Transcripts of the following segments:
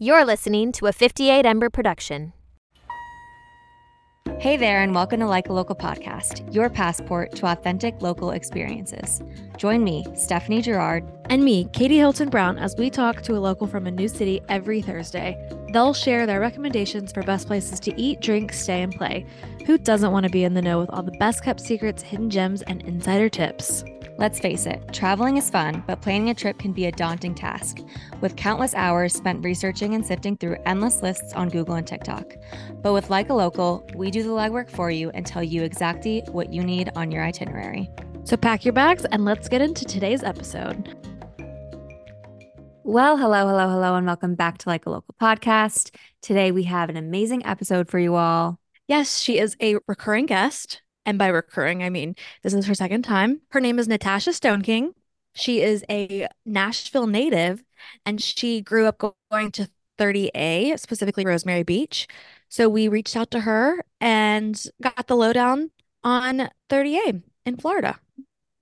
You're listening to a 58 Ember production. Hey there, and welcome to Like a Local podcast, your passport to authentic local experiences. Join me, Stephanie Girard, and me, Katie Hylton Brown, as we talk to a local from a new city every Thursday. They'll share their recommendations for best places to eat, drink, stay, and play. Who doesn't want to be in the know with all the best kept secrets, hidden gems, and insider tips? Let's face it, traveling is fun, but planning a trip can be a daunting task, with countless hours spent researching and sifting through endless lists on Google and TikTok. But with Like a Local, we do the legwork for you and tell you exactly what you need on your itinerary. So pack your bags and let's get into today's episode. Well, hello, hello, hello, and welcome back to Like a Local podcast. Today we have an amazing episode for you all. Yes, she is a recurring guest. And by recurring, I mean this is her second time. Her name is Natasha Stoneking. She is a Nashville native and she grew up going to 30A, specifically Rosemary Beach. So we reached out to her and got the lowdown on 30A in Florida.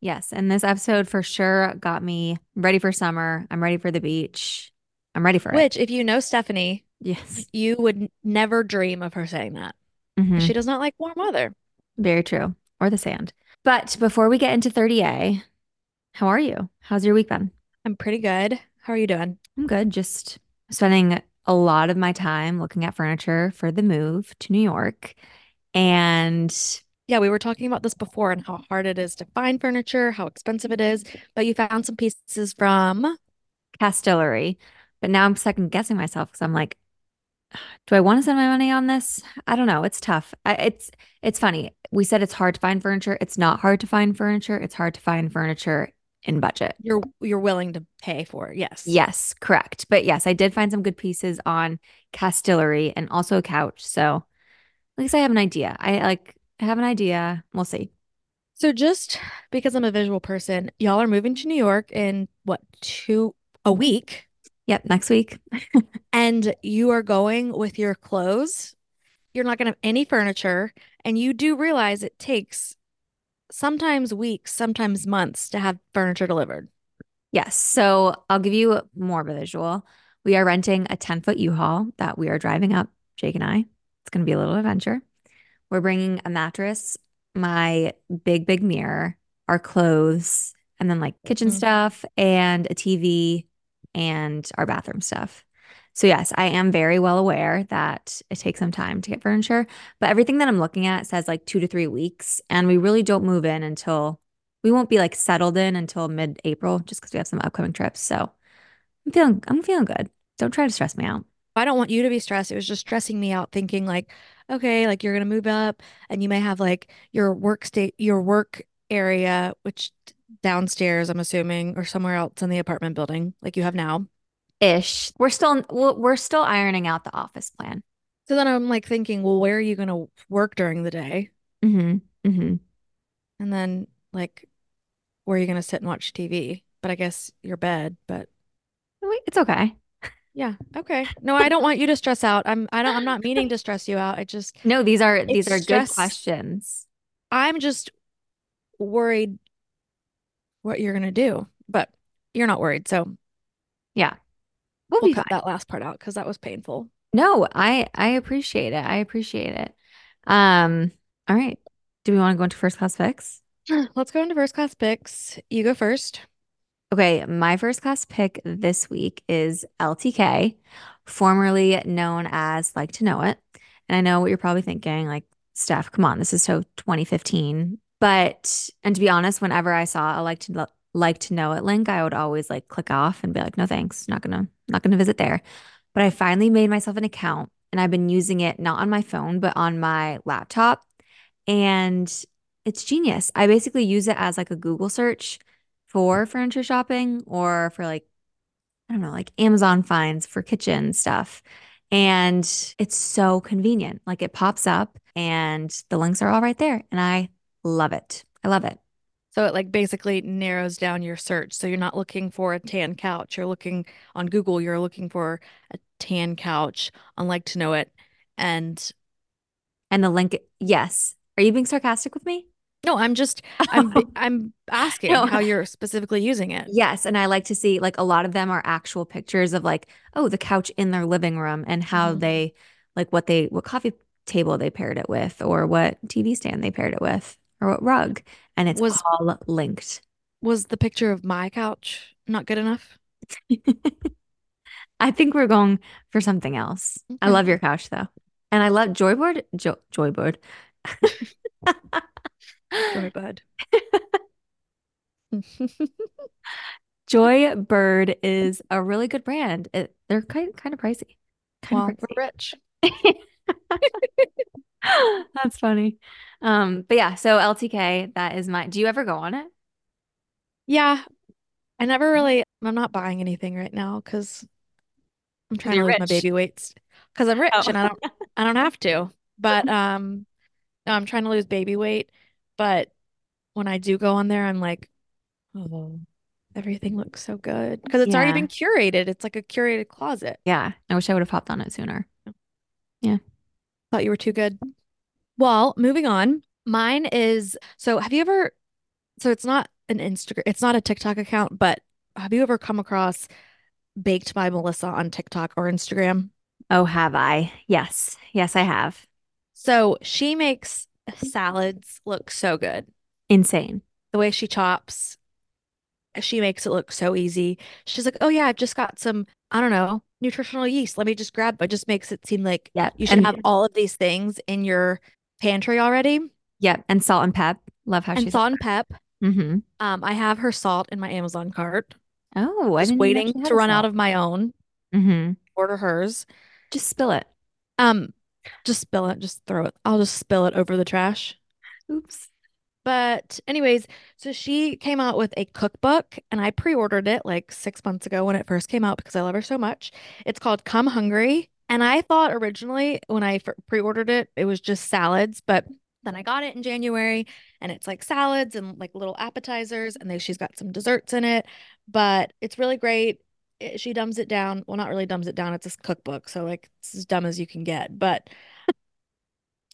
Yes. And this episode for sure got me ready for summer. I'm ready for the beach. I'm ready for Which, it. Which, if you know Stephanie, yes, you would never dream of her saying that. Mm-hmm. She does not like warm weather. Very true. Or the sand. But before we get into 30A, how are you? How's your week been? I'm pretty good. How are you doing? I'm good. Just spending a lot of my time looking at furniture for the move to New York. And yeah, we were talking about this before and how hard it is to find furniture, how expensive it is. But you found some pieces from Castlery. But now I'm second guessing myself because I'm like, do I want to spend my money on this? I don't know. It's tough. I, it's it's funny. We said it's hard to find furniture. It's not hard to find furniture. It's hard to find furniture in budget. You're you're willing to pay for it. Yes. Yes, correct. But yes, I did find some good pieces on Castlery and also a couch. So at least I have an idea. I like I have an idea. We'll see. So just because I'm a visual person, y'all are moving to New York in what two a week? Yep, next week. and you are going with your clothes. You're not going to have any furniture. And you do realize it takes sometimes weeks, sometimes months to have furniture delivered. Yes. So I'll give you more of a visual. We are renting a 10 foot U Haul that we are driving up, Jake and I. It's going to be a little adventure. We're bringing a mattress, my big, big mirror, our clothes, and then like kitchen mm-hmm. stuff and a TV and our bathroom stuff. So, yes, I am very well aware that it takes some time to get furniture, but everything that I'm looking at says like two to three weeks. And we really don't move in until we won't be like settled in until mid April just because we have some upcoming trips. So, I'm feeling, I'm feeling good. Don't try to stress me out. I don't want you to be stressed. It was just stressing me out thinking like, okay, like you're going to move up and you may have like your work state, your work area, which downstairs, I'm assuming, or somewhere else in the apartment building, like you have now. Ish. We're still we're still ironing out the office plan. So then I'm like thinking, well, where are you going to work during the day? Mm-hmm. Mm-hmm. And then like, where are you going to sit and watch TV? But I guess your bed. But it's okay. Yeah. Okay. No, I don't want you to stress out. I'm. I don't. I'm not meaning to stress you out. I just. No, these are these are stress. good questions. I'm just worried what you're gonna do, but you're not worried. So yeah, we'll, we'll cut fine. that last part out because that was painful. No, I I appreciate it. I appreciate it. Um. All right. Do we want to go into first class picks? Let's go into first class picks. You go first. Okay, my first class pick this week is LTK, formerly known as Like to Know It. And I know what you're probably thinking, like, Steph, come on, this is so 2015. But and to be honest, whenever I saw a like to like to know it link, I would always like click off and be like, no thanks, not gonna not gonna visit there. But I finally made myself an account and I've been using it not on my phone, but on my laptop. And it's genius. I basically use it as like a Google search for furniture shopping or for like, I don't know, like Amazon finds for kitchen stuff. And it's so convenient. Like it pops up and the links are all right there. And I Love it. I love it. So it like basically narrows down your search. So you're not looking for a tan couch. You're looking on Google, you're looking for a tan couch on like to know it. And and the link yes. Are you being sarcastic with me? No, I'm just I'm I'm asking No. how you're specifically using it. Yes, and I like to see like a lot of them are actual pictures of like, oh, the couch in their living room and how Mhm. they like what they what coffee table they paired it with or what TV stand they paired it with or what rug. And it's Was- all linked. Was the picture of my couch not good enough? I think we're going for something else. I love your couch though. And I love Joyboard. Jo Joyboard. Joy bud. Joybird is a really good brand. It, they're kind kind of pricey. Kind Well, of we're rich. That's funny. Um, but yeah, so LTK, that is my. Do you ever go on it? Yeah. I never really I'm not buying anything right now because I'm trying to lose my baby weights. Because I'm rich Oh. and I don't I don't have to. But um no, I'm trying to lose baby weight. But when I do go on there, I'm like, oh, everything looks so good. Because it's already been curated. It's like a curated closet. Yeah, I wish I would have hopped on it sooner. Yeah, thought you were too good. Well, moving on. Mine is so have you ever so it's not an Instagram, it's not a TikTok account, but have you ever come across Baked by Melissa on TikTok or Instagram? Oh, have I? Yes, yes, I have. So she makes salads look so good. Insane. The way she chops, she makes it look so easy. She's like, "Oh yeah, I've just got some, I don't know, nutritional yeast. Let me just grab." But just makes it seem like Yep. you should and, have all of these things in your pantry already. Yep, and salt and pep. Love how And she's salt and pep. Mm-hmm. Um, I have her salt in my Amazon cart. Oh, I Just didn't even know waiting to run out of my own. Mm-hmm. Order hers. Just spill it. Um, just spill it. Just throw it. I'll just spill it over the trash. Oops. But anyways, so she came out with a cookbook and I pre-ordered it like six months ago when it first came out because I love her so much. It's called Come Hungry. And I thought originally when I pre-ordered it, it was just salads, but then I got it in January and it's like salads and like little appetizers and then she's got some desserts in it, but it's really great. It- she dumbs it down. Well, not really dumbs it down. It's a cookbook, so like it's as dumb as you can get. But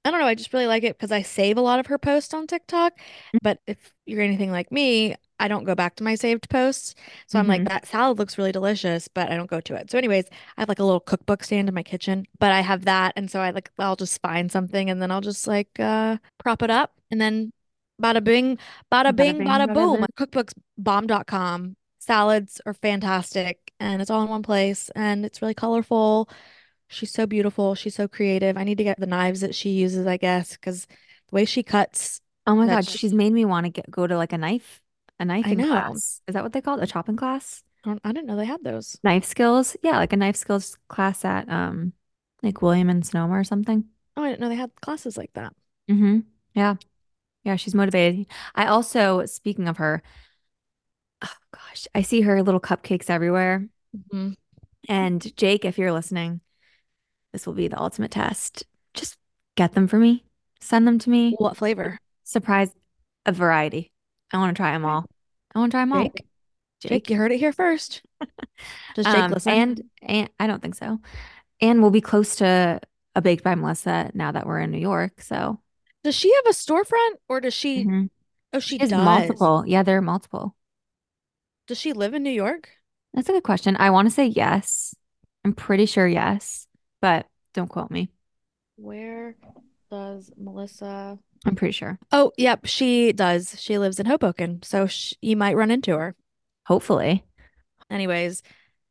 I don't know. I just really like it because I save a lot of her posts on TikTok. Mm-hmm. But if you're anything like me, I don't go back to my saved posts. So I'm like, Mhm. that salad looks really delicious, but I don't go to it. So, anyways, I have like a little cookbook stand in my kitchen, but I have that. And so I like, I'll just find something and then I'll just like uh prop it up and then bada bing, bada bing, bada bada boom. boom. Cookbooks bomb.com. Salads are fantastic and it's all in one place and it's really colorful. She's so beautiful. She's so creative. I need to get the knives that she uses, I guess, because the way she cuts, Oh my God, just- she's made me want to get go to like a knife, a knifing class. Is that what they call it? A chopping class? I, don't, I didn't know they had those. Knife skills? Yeah, like a knife skills class at um like William and Sonoma or something. Oh, I didn't know they had classes like that. Mm-hmm. Yeah. Yeah, she's motivated. I also, speaking of her, oh gosh, I see her little cupcakes everywhere. Mhm. And Jake, if you're listening, this will be the ultimate test. Just get them for me. Send them to me. What flavor? Surprise a variety. I want to try them all. I want to try them all. Jake? Jake, you heard it here first. Does Jake Um, listen? and and I don't think so. And we'll be close to a Baked by Melissa now that we're in New York. So does she have a storefront or does she? mhm. Oh, she She does. multiple. Yeah, there are multiple. Does she live in New York? That's a good question. I want to say yes. I'm pretty sure yes, but don't quote me. Where does Melissa? I'm pretty sure. Oh, yep, she does. She lives in Hoboken, so sh you might run into her. Hopefully. Anyways,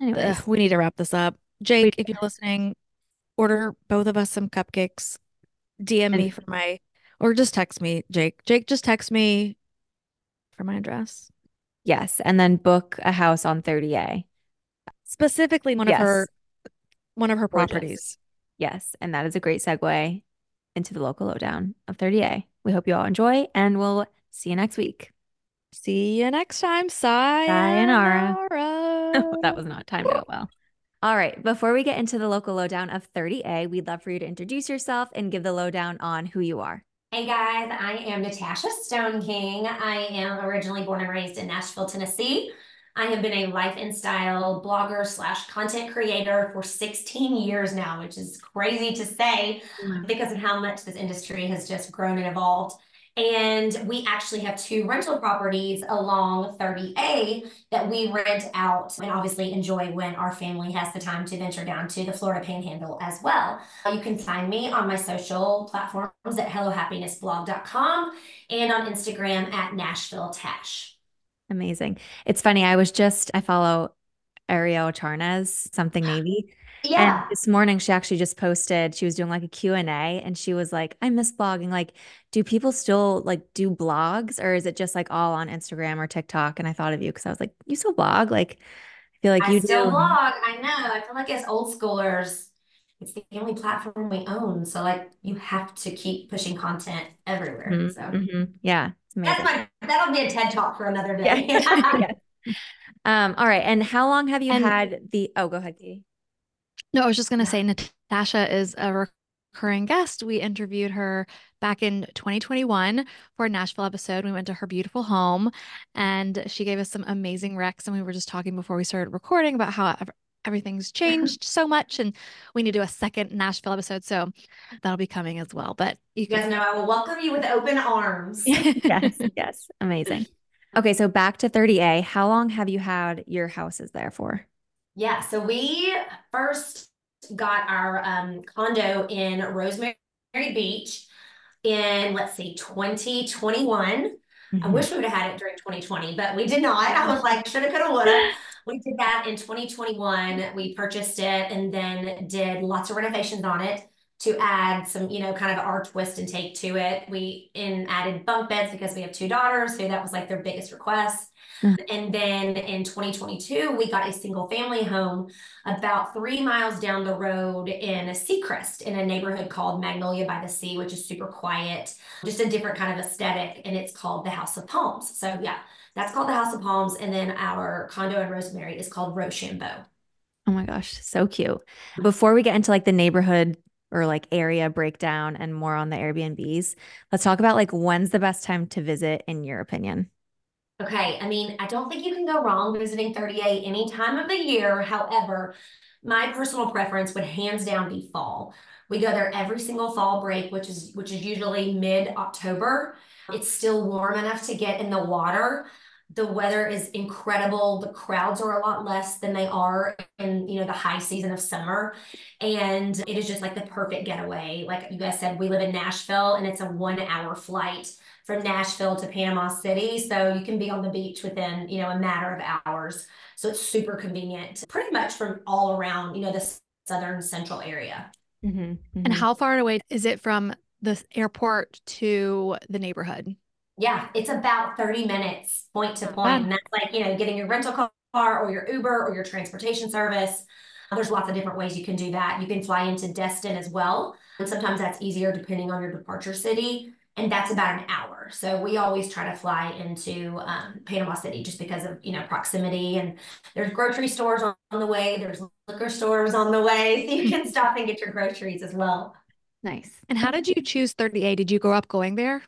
Anyways, ugh, we need to wrap this up. Jake, if you're listening, order both of us some cupcakes. DM me for my, or just text me, Jake. Jake, just text me for my address. yes. And then book a house on 30A. Specifically, one of her, one of her properties. Yes. And that is a great segue into the local lowdown of 30A. We hope you all enjoy and we'll see you next week. See you next time. Sayonara. Sayonara. that was not timed out well. All right. Before we get into the local lowdown of 30A, we'd love for you to introduce yourself and give the lowdown on who you are. Hey guys, I am Natasha Stoneking. I am originally born and raised in Nashville, Tennessee. I have been a life and style blogger slash content creator for 16 years now, which is crazy to say mm-hmm. because of how much this industry has just grown and evolved. And we actually have two rental properties along 30A that we rent out and obviously enjoy when our family has the time to venture down to the Florida Panhandle as well. You can find me on my social platforms at hellohappinessblog.com and on Instagram at Nashville Tash. Amazing. It's funny. I was just, I follow Arielle Charnas, something Navy. Yeah. And this morning she actually just posted, she was doing like a Q&A and she was like, I miss blogging. Like, do people still like do blogs or is it just like all on Instagram or TikTok? And I thought of you because I was like, you still blog? Like, I feel like you do. I you still do. blog. I know. I feel like as old schoolers, it's the only platform we own. So like you have to keep pushing content everywhere. Mhm, So mhm. Yeah, that's my that'll be a TED talk for another Yeah. day. Yes. Um, all right. And how long have you And- had the, oh, go ahead, Katie. No, I was just going to say Natasha is a recurring guest. We interviewed her back in 2021 for a Nashville episode. We went to her beautiful home and she gave us some amazing recs. And we were just talking before we started recording about how ev- everything's changed so much and we need to do a second Nashville episode. So that'll be coming as well. But you guys know I will welcome you with open arms. Yes, yes. Amazing. Okay, so back to 30A. How long have you had your houses there for? Yeah, so we first got our um, condo in Rosemary Beach in, let's see, 2021. I Mhm. wish we would have had it during 2020, but we did not. I was like, shoulda, coulda, woulda. We did that in 2021. We purchased it and then did lots of renovations on it to add some, you know, kind of our twist and take to it. We in added bunk beds because we have two daughters, so that was like their biggest request. Mhm. And then in 2022, we got a single family home about three miles down the road in a Seacrest in a neighborhood called Magnolia by the Sea, which is super quiet, just a different kind of aesthetic. And it's called the House of Palms. So, yeah, that's called the House of Palms. And then our condo in Rosemary is called Ro Sham Beaux. Oh my gosh, so cute. Before we get into like the neighborhood or like area breakdown and more on the Airbnbs, let's talk about like when's the best time to visit in your opinion? Okay, I mean, I don't think you can go wrong visiting 30A any time of the year. However, my personal preference would hands down be fall. We go there every single fall break, which is which is usually mid-October. It's still warm enough to get in the water. The weather is incredible. The crowds are a lot less than they are in, you know, the high season of summer. And it is just like the perfect getaway. Like you guys said, we live in Nashville and it's a one hour flight from Nashville to Panama City. So you can be on the beach within, you know, a matter of hours. So it's super convenient, pretty much from all around, you know, the southern central area. Mhm, and mhm. how far away is it from the airport to the neighborhood? Yeah, it's about 30 minutes point to point. And that's like, you know, getting your rental car or your Uber or your transportation service. There's lots of different ways you can do that. You can fly into Destin as well. And sometimes that's easier depending on your departure city. And that's about an hour. So we always try to fly into um, Panama City just because of, you know, proximity. And there's grocery stores on the way. There's liquor stores on the way. So you can stop and get your groceries as well. Nice. And how did you choose 30A? Did you grow up going there?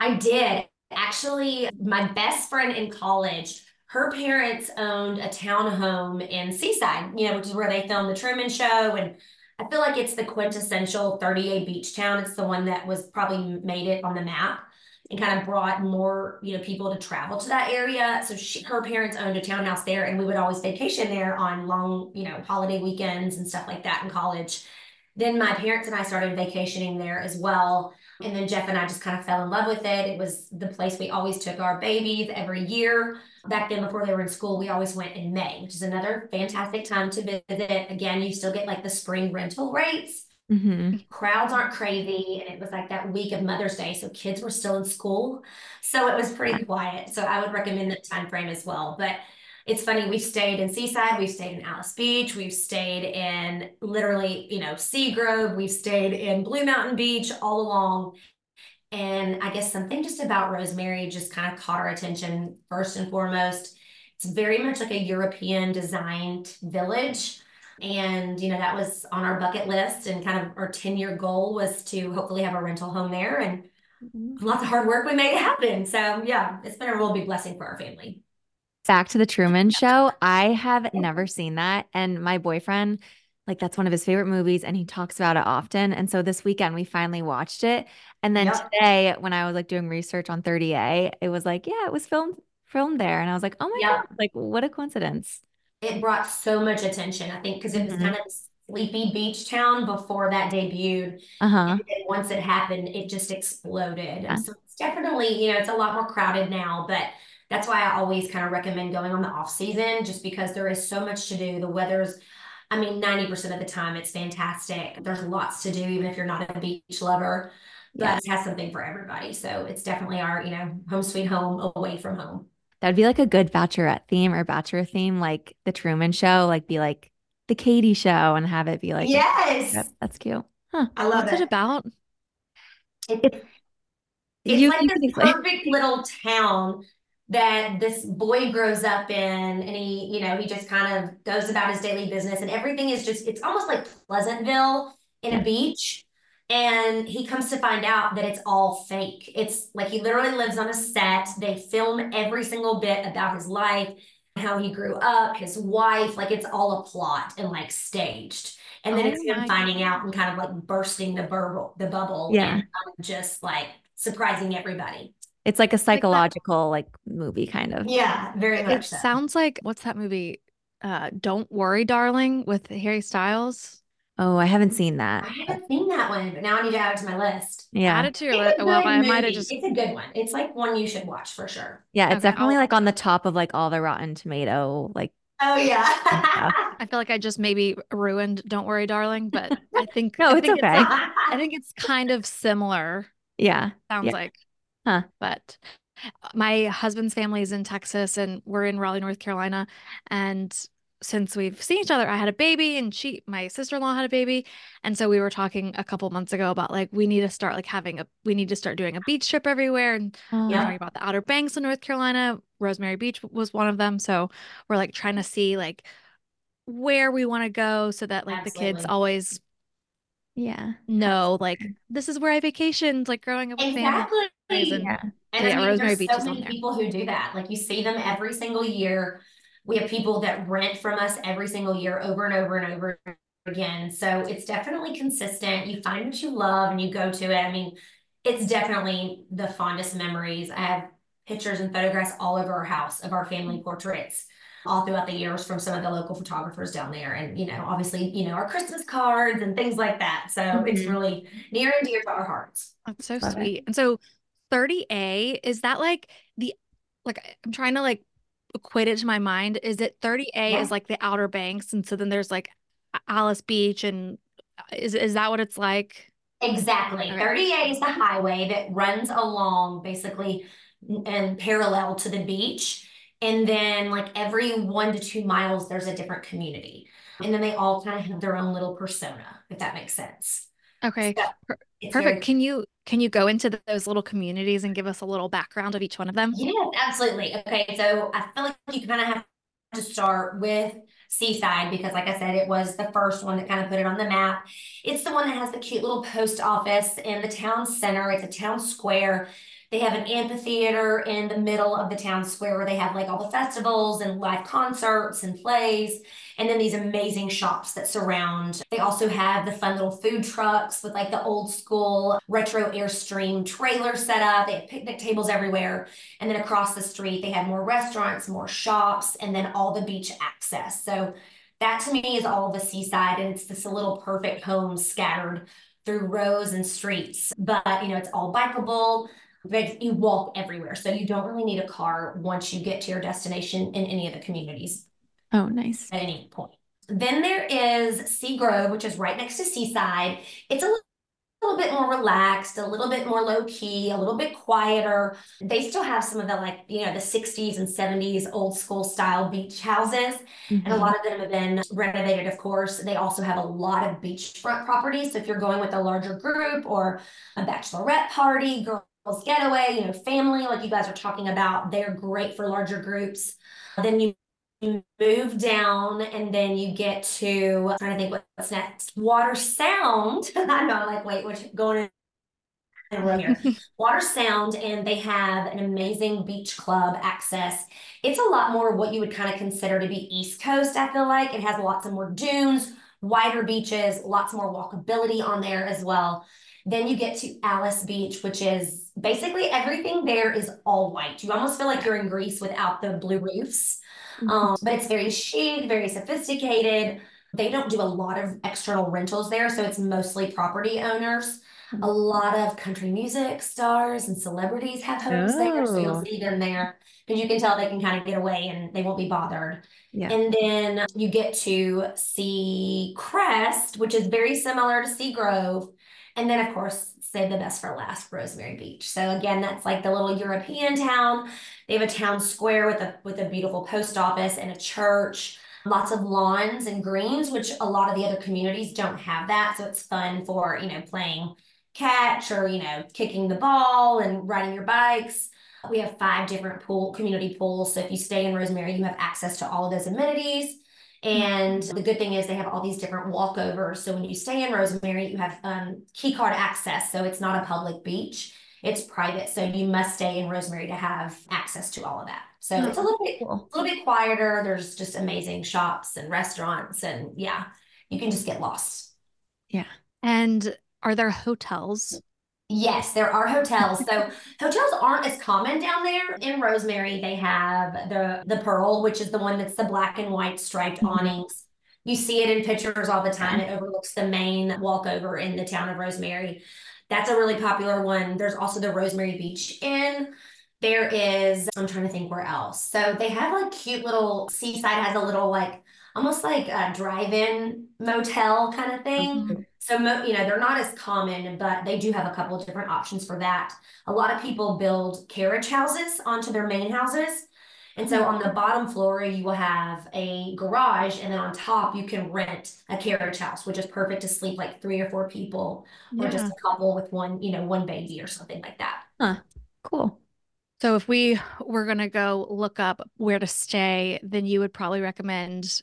I did. Actually, my best friend in college, her parents owned a townhome in Seaside, you know, which is where they filmed the Truman Show. And I feel like it's the quintessential 30A beach town. It's the one that was probably made it on the map and kind of brought more, you know, people to travel to that area. So she, her parents owned a townhouse there, and we would always vacation there on long, you know, holiday weekends and stuff like that in college. Then my parents and I started vacationing there as well. And then Jeff and I just kind of fell in love with it. It was the place we always took our babies every year. Back then, before they were in school, we always went in May, which is another fantastic time to visit. Again, you still get like the spring rental rates. Mm-hmm. Crowds aren't crazy. And it was like that week of Mother's Day. So kids were still in school. So it was pretty quiet. So I would recommend that time frame as well. But it's funny, we've stayed in Seaside, we've stayed in Alys Beach, we've stayed in literally, you know, Seagrove, we've stayed in Blue Mountain Beach all along. And I guess something just about Rosemary just kind of caught our attention first and foremost. It's very much like a European designed village. And, you know, that was on our bucket list and kind of our 10 year goal was to hopefully have a rental home there. And mm-hmm. lots of hard work, we made it happen. So, yeah, it's been a real big blessing for our family. Back to the Truman Show. I have never seen that. And my boyfriend like that's one of his favorite movies and he talks about it often. And so this weekend we finally watched it. And then Yep. today when I was like doing research on 30A, it was like, yeah, it was filmed filmed there. And I was like, oh my Yep. God, like what a coincidence. it brought so much attention. I think because it was Mhm. kind of sleepy beach town before that debuted. Uh-huh. And then once it happened, it just exploded. Yeah. So it's definitely, you know, it's a lot more crowded now, but that's why I always kind of recommend going on the off season just because there is so much to do. The weather's, I mean, 90% of the time it's fantastic. There's lots to do, even if you're not a beach lover, but Yeah. it has something for everybody. So it's definitely our, you know, home sweet home away from home. That'd be like a good bachelorette theme or bachelor theme, like the Truman Show, like be like the Katie Show and have it be like, yes. That's cute. Huh. I love What's it it. about? It- It's You- like you this perfect little town that this boy grows up in, and he, you know, he just kind of goes about his daily business, and everything is just, it's almost like Pleasantville in a beach. And he comes to find out that it's all fake. It's like he literally lives on a set. They film every single bit about his life, how he grew up, his wife, like it's all a plot and like staged. And then Oh it's him finding out and kind of like bursting the bubble, the bubble, Yeah. and kind just like surprising everybody. It's like a psychological like movie kind of. Yeah, very It much so. sounds like what's that movie? Uh, Don't Worry, Darling, with Harry Styles. Oh, I haven't seen that. I haven't seen that one, but now I need to add it to my list. Add Yeah. it to your It's list. a Well, good I might have just. It's a good one. It's like one you should watch for sure. Yeah, it's Okay, definitely I'll- like on the top of like all the Rotten Tomato like Oh yeah. I feel like I just maybe ruined Don't Worry, Darling, but I think No, I it's think okay. like I think it's kind of similar. yeah. Sounds Yeah. like. Huh. But uh, my husband's family is in Texas and we're in Raleigh, North Carolina. And since we've seen each other, I had a baby and she, my sister-in-law had a baby. And so we were talking a couple months ago about like, we need to start like having a, we need to start doing a beach trip everywhere. And we were Oh, Yeah. talking about the Outer Banks of North Carolina. Rosemary Beach was one of them. So we're like trying to see like where we want to go so that like the kids always Yeah. know like this is where I vacationed, like growing up with family. Exactly. And- Yeah. And So I mean, Rosemary there's Beach so many there. people who do that. Like you see them every single year. We have people that rent from us every single year over and over and over again. So it's definitely consistent. You find what you love and you go to it. I mean, it's definitely the fondest memories. I have pictures and photographs all over our house of our family portraits all throughout the years from some of the local photographers down there. And, you know, obviously, you know, our Christmas cards and things like that. So it's Mhm. really near and dear to our hearts. That's so Love it. sweet. And so 30A, is that like the like I'm trying to like equate it to my mind. Is it 30A Yeah. is like the Outer Banks and so then there's like Alys Beach and uh, is is that what it's like? Exactly. Okay. 30A is the highway that runs along basically and parallel to the beach. And then, like every one to two miles, there's a different community. And then they all kind of have their own little persona, if that makes sense. Okay. So, Perfect. very- Can you can you go into th- those little communities and give us a little background of each one of them? Yes, absolutely. Okay, so I feel like you kind of have to start with Seaside because, like I said, it was the first one that kind of put it on the map. It's the one that has the cute little post office in the town center. It's a town square. They have an amphitheater in the middle of the town square where they have like all the festivals and live concerts and plays, and then these amazing shops that surround. They also have the fun little food trucks with like the old school retro Airstream trailer set up. They have picnic tables everywhere. And then across the street, they have more restaurants, more shops, and then all the beach access. So that to me is all the seaside, and it's this little perfect home scattered through rows and streets. But you know, it's all bikeable. But you walk everywhere, so you don't really need a car once you get to your destination in any of the communities Oh, nice. at any point. Then there is Seagrove, which is right next to Seaside. It's a little bit more relaxed, a little bit more low key, a little bit quieter. They still have some of the like, you know, the 60s and 70s old school style beach houses. And a Mhm. lot of them have been renovated, of course. They also have a lot of beachfront properties. So if you're going with a larger group or a bachelorette party, girls getaway, you know, family, like you guys are talking about, they're great for larger groups. Then you you move down and then you get to I'm trying to think what's next. WaterSound. I know, like, wait, what's going in? in a row here. WaterSound, and they have an amazing beach club access. It's a lot more what you would kind of consider to be East Coast, I feel like. It has lots of more dunes, wider beaches, lots more walkability on there as well. Then you get to Alys Beach, which is basically everything there is all white. You almost feel like you're in Greece without the blue roofs. Mm-hmm. Um, but it's very chic, very sophisticated. They don't do a lot of external rentals there, so it's mostly property owners. Mm-hmm. A lot of country music stars and celebrities have homes there, so Oh. you'll see them there because you can tell they can kind of get away and they won't be bothered. Yeah. And then you get to Seacrest, which is very similar to Seagrove. And then, of course, save the best for last, Rosemary Beach. So again, that's like the little European town. They have a town square with a with a beautiful post office and a church. Lots of lawns and greens, which a lot of the other communities don't have that. So it's fun for, you know, playing catch or, you know, kicking the ball and riding your bikes. We have five different pool community pools. So if you stay in Rosemary, you have access to all of those amenities. And the good thing is they have all these different walkovers. So when you stay in Rosemary, you have um, key card access. So it's not a public beach; it's private. So you must stay in Rosemary to have access to all of that. So it's a little bit, a little bit quieter. There's just amazing shops and restaurants, and yeah, you can just get lost. Yeah. And are there hotels? Yes, there are hotels. So hotels aren't as common down there. In Rosemary, they have the the Pearl, which is the one that's the black and white striped Mhm. awnings. You see it in pictures all the time. It overlooks the main walkover in the town of Rosemary. That's a really popular one. There's also the Rosemary Beach Inn. There is, I'm trying to think where else. So they have like cute little Seaside has a little like almost like a drive-in motel kind of thing. Mhm. So, you know, they're not as common, but they do have a couple of different options for that. A lot of people build carriage houses onto their main houses. And so on the bottom floor, you will have a garage, and then on top, you can rent a carriage house, which is perfect to sleep like three or four people, or just a couple with one, you know, one baby or something like that. Huh. Cool. So if we were gonna go look up where to stay, then you would probably recommend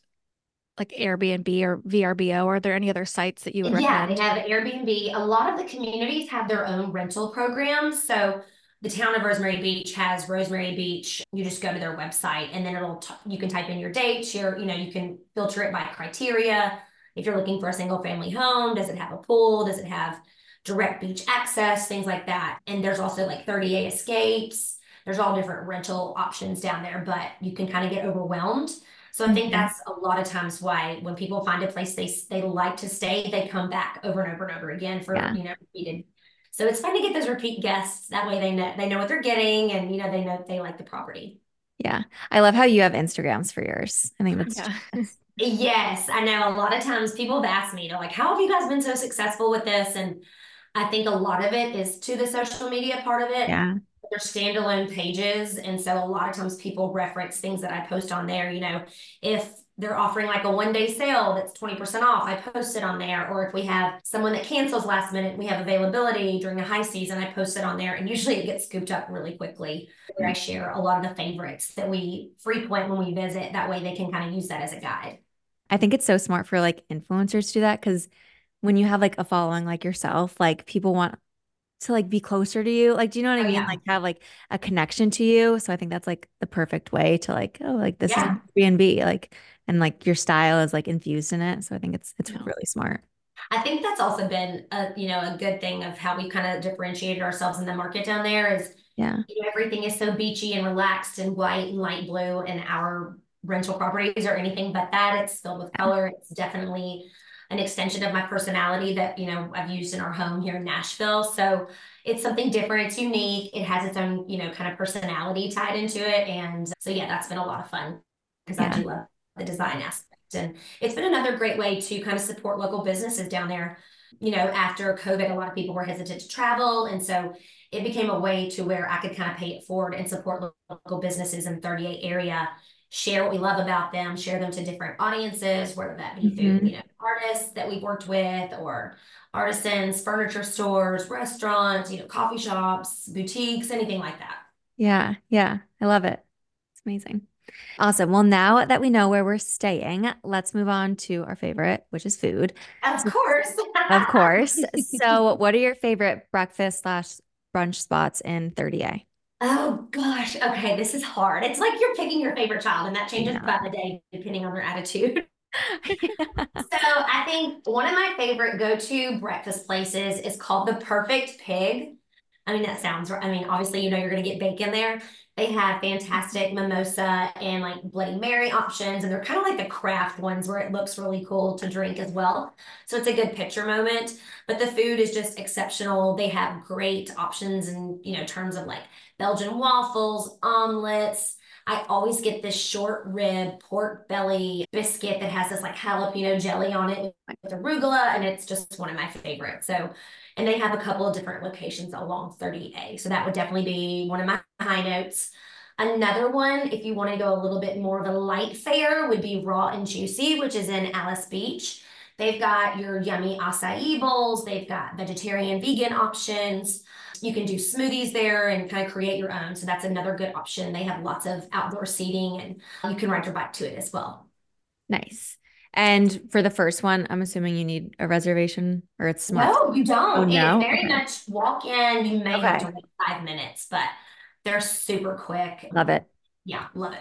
like Airbnb or VRBO. Are there any other sites that you would Yeah, recommend? Yeah, they have Airbnb. A lot of the communities have their own rental programs. So the town of Rosemary Beach has Rosemary Beach. You just go to their website and then it'll t- you can type in your dates, your you know, you can filter it by criteria. If you're looking for a single family home, does it have a pool? Does it have direct beach access? Things like that. And there's also like 30A escapes. There's all different rental options down there, but you can kind of get overwhelmed. So I think Mhm. that's a lot of times why when people find a place they they like to stay, they come back over and over and over again for Yeah. you know repeated. So it's fun to get those repeat guests. That way they know they know what they're getting and you know they know they like the property. Yeah. I love how you have Instagrams for yours. I think that's Yeah. Yes, I know a lot of times people have asked me, they're like, how have you guys been so successful with this? And I think a lot of it is to the social media part of it. yeah. They're standalone pages. And so a lot of times people reference things that I post on there. You know, if they're offering like a one day sale that's 20% off, I post it on there. Or if we have someone that cancels last minute, we have availability during the high season, I post it on there. And usually it gets scooped up really quickly. Where I share a lot of the favorites that we frequent when we visit. That way they can kind of use that as a guide. I think it's so smart for like influencers to do that because when you have like a following like yourself, like people want to like be closer to you. Like, do you know what I Oh, mean? yeah. Like have like a connection to you. So I think that's like the perfect way to like, oh, like this Yeah. is Airbnb, like, and like your style is like infused in it. So I think it's it's Yeah. really smart. I think that's also been a you know a good thing of how we kind of differentiated ourselves in the market down there is Yeah. you know everything is so beachy and relaxed and white and light blue and our rental properties or anything but that it's filled with color it's definitely an extension of my personality that you know I've used in our home here in Nashville. So it's something different. It's unique. It has its own you know kind of personality tied into it. And so yeah that's been a lot of fun because I do love the design aspect. And it's been another great way to kind of support local businesses down there. You know after COVID a lot of people were hesitant to travel. And so it became a way to where I could kind of pay it forward and support local businesses in 30A area, share what we love about them, share them to different audiences, whether that be through, Mhm. you know, artists that we've worked with or artisans, furniture stores, restaurants, you know, coffee shops, boutiques, anything like that. Yeah. Yeah. I love it. It's amazing. Awesome. Well, now that we know where we're staying, let's move on to our favorite, which is food. Of course. Of course. So, what are your favorite breakfast slash brunch spots in 30A? Oh gosh. Okay, this is hard. It's like you're picking your favorite child, and that changes know. by the day depending on their attitude. So I think one of my favorite go-to breakfast places is called the Perfect Pig. I mean, that sounds, I mean, obviously, you know, you're going to get bacon there. They have fantastic mm-hmm. mimosa and like Bloody Mary options, and they're kind of like the craft ones where it looks really cool to drink as well. So it's a good picture moment. But the food is just exceptional. They have great options in, you know, terms of like Belgian waffles, omelets. I always get this short rib pork belly biscuit that has this like jalapeno jelly on it with arugula, and it's just one of my favorites. So and they have a couple of different locations along 30A. So that would definitely be one of my high notes. Another one, if you want to go a little bit more of a light fare, would be Raw and Juicy, which is in Alys Beach. They've got your yummy acai bowls. They've got vegetarian, vegan options. You can do smoothies there and kind of create your own. So that's another good option. They have lots of outdoor seating and you can ride your bike to it as well. Nice. And for the first one, I'm assuming you need a reservation or it's smart. No, you don't. Oh, no? It's very Okay. much walk in. You may have to wait five minutes, but they're super quick. Love it. Yeah, love it.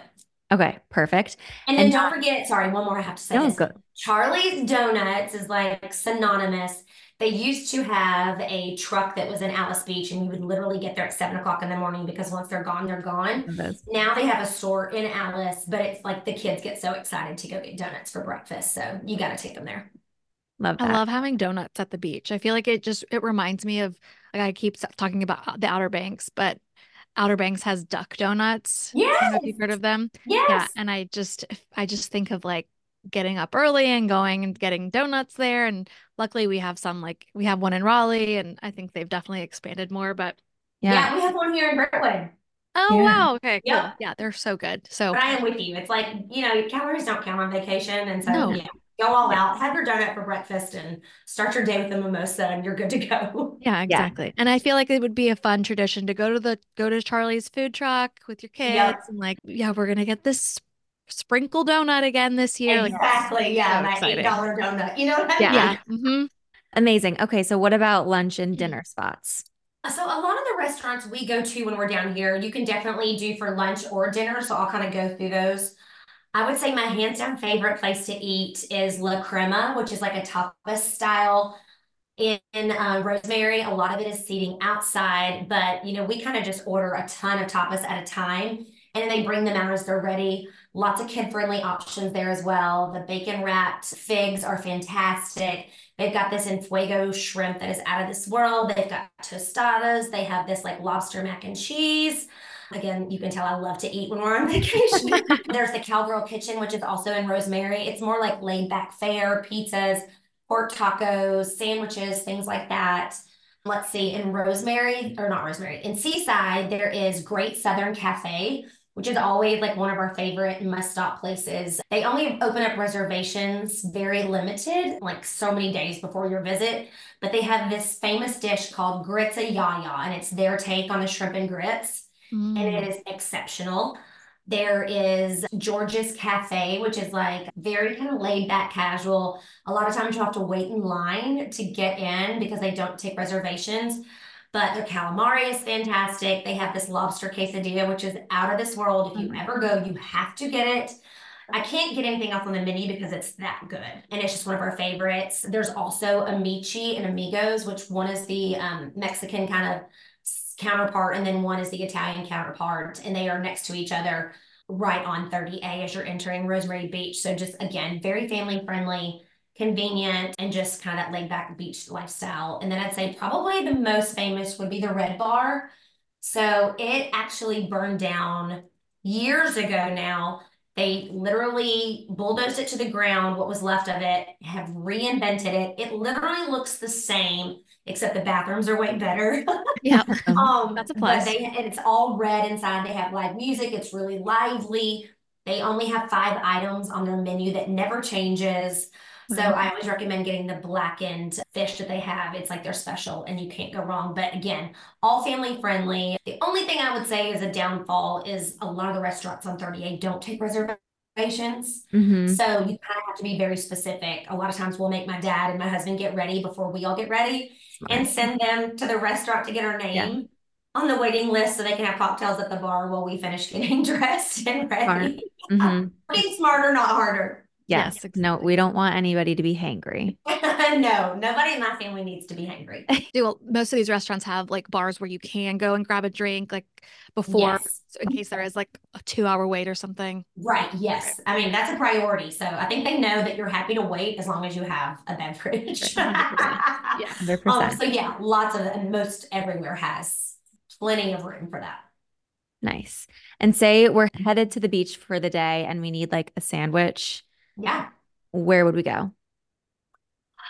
Okay, perfect. And then And don't forget, sorry, one more I have to say No. Charlie's Donuts is like synonymous. They used to have a truck that was in Alys Beach, and you would literally get there at seven o'clock in the morning because once they're gone, they're gone. Love this. Now they have a store in Alys, but it's like the kids get so excited to go get donuts for breakfast. So you got to take them there. Love I love having donuts at the beach. I feel like it just it reminds me of like I keep talking about uh, the Outer Banks, but Outer Banks has duck donuts. I don't know Yes, if you've heard of them. Yes. Yeah, and I just I just think of like getting up early and going and getting donuts there. And luckily we have some like we have one in Raleigh, and I think they've definitely expanded more. But Yeah. Yeah, we have one here in Brentwood. oh Yeah. wow, okay, cool. Yep. Yeah, they're so good. So But I am with you. It's like, you know, calories don't count on vacation. And so, No. yeah, go all out, have your donut for breakfast and start your day with a mimosa and you're good to go. Yeah, exactly. And I feel like it would be a fun tradition to go to the go to Charlie's food truck with your kids Yep. and like, yeah, we're gonna get this sprinkle donut again this year. Like, Exactly. Yeah. so my exciting. $8 donut. You know what I Yeah. mean? yeah. hmm Amazing. Okay, so what about lunch and Mm-hmm. dinner spots? So a lot of the restaurants we go to when we're down here, you can definitely do for lunch or dinner. So I'll kind of go through those. I would say my hands down favorite place to eat is La Crema, which is like a tapas style in, in uh, Rosemary. A lot of it is seating outside, but you know, we kind of just order a ton of tapas at a time and then they bring them out as they're ready. Lots of kid friendly options there as well. The bacon wrapped figs are fantastic. They've got this in fuego shrimp that is out of this world. They've got tostadas. They have this like lobster mac and cheese. Again, you can tell I love to eat when we're on vacation. There's the Cowgirl Kitchen, which is also in Rosemary. It's more like laid back fare, pizzas, pork tacos, sandwiches, things like that. Let's see, in Rosemary, or not Rosemary, in Seaside, there is Great Southern Cafe, which is always like one of our favorite must stop places. They only open up reservations very limited, like so many days before your visit. But they have this famous dish called grits a yaya, and it's their take on the shrimp and grits and Mm. it is exceptional. There is George's Cafe, which is like very kind of laid back, casual. A lot of times you have to wait in line to get in because they don't take reservations. But their calamari is fantastic. They have this lobster quesadilla, which is out of this world. If you ever go, you have to get it. I can't get anything else on the menu because it's that good. And it's just one of our favorites. There's also Amici and Amigos, which one is the um, Mexican kind of counterpart, and then one is the Italian counterpart. And they are next to each other right on 30A as you're entering Rosemary Beach. So just again, very family friendly, convenient, and just kind of that laid back beach lifestyle. And then I'd say probably the most famous would be the Red Bar. So it actually burned down years ago now. They literally bulldozed it to the ground, what was left of it, have reinvented it. It literally looks the same, except the bathrooms are way better. Yeah. Um, That's a but plus. they, and it's all red inside. They have live music. It's really lively. They only have five items on their menu that never changes. So Wow. I always recommend getting the blackened fish that they have. It's like they're special and you can't go wrong. But again, all family friendly. The only thing I would say is a downfall is a lot of the restaurants on 30A don't take reservations. hmm So you kind of have to be very specific. A lot of times we'll make my dad and my husband get ready before we all get ready and send them to the restaurant to get our name on the waiting list so they can have cocktails at the bar while we finish getting dressed and ready. hmm Being smarter, not harder. Yes. Yes, No, we don't want anybody to be hangry. no, nobody in my family needs to be hangry. Do well, most of these restaurants have like bars where you can go and grab a drink like before Yes. in case there is like a two hour wait or something. Right, yes. I mean, that's a priority. So I think they know that you're happy to wait as long as you have a beverage. Yeah. 100%. Um, so yeah, lots of, and most everywhere has plenty of room for that. Nice. And say we're headed to the beach for the day and we need like a sandwich. Yeah. Where would we go?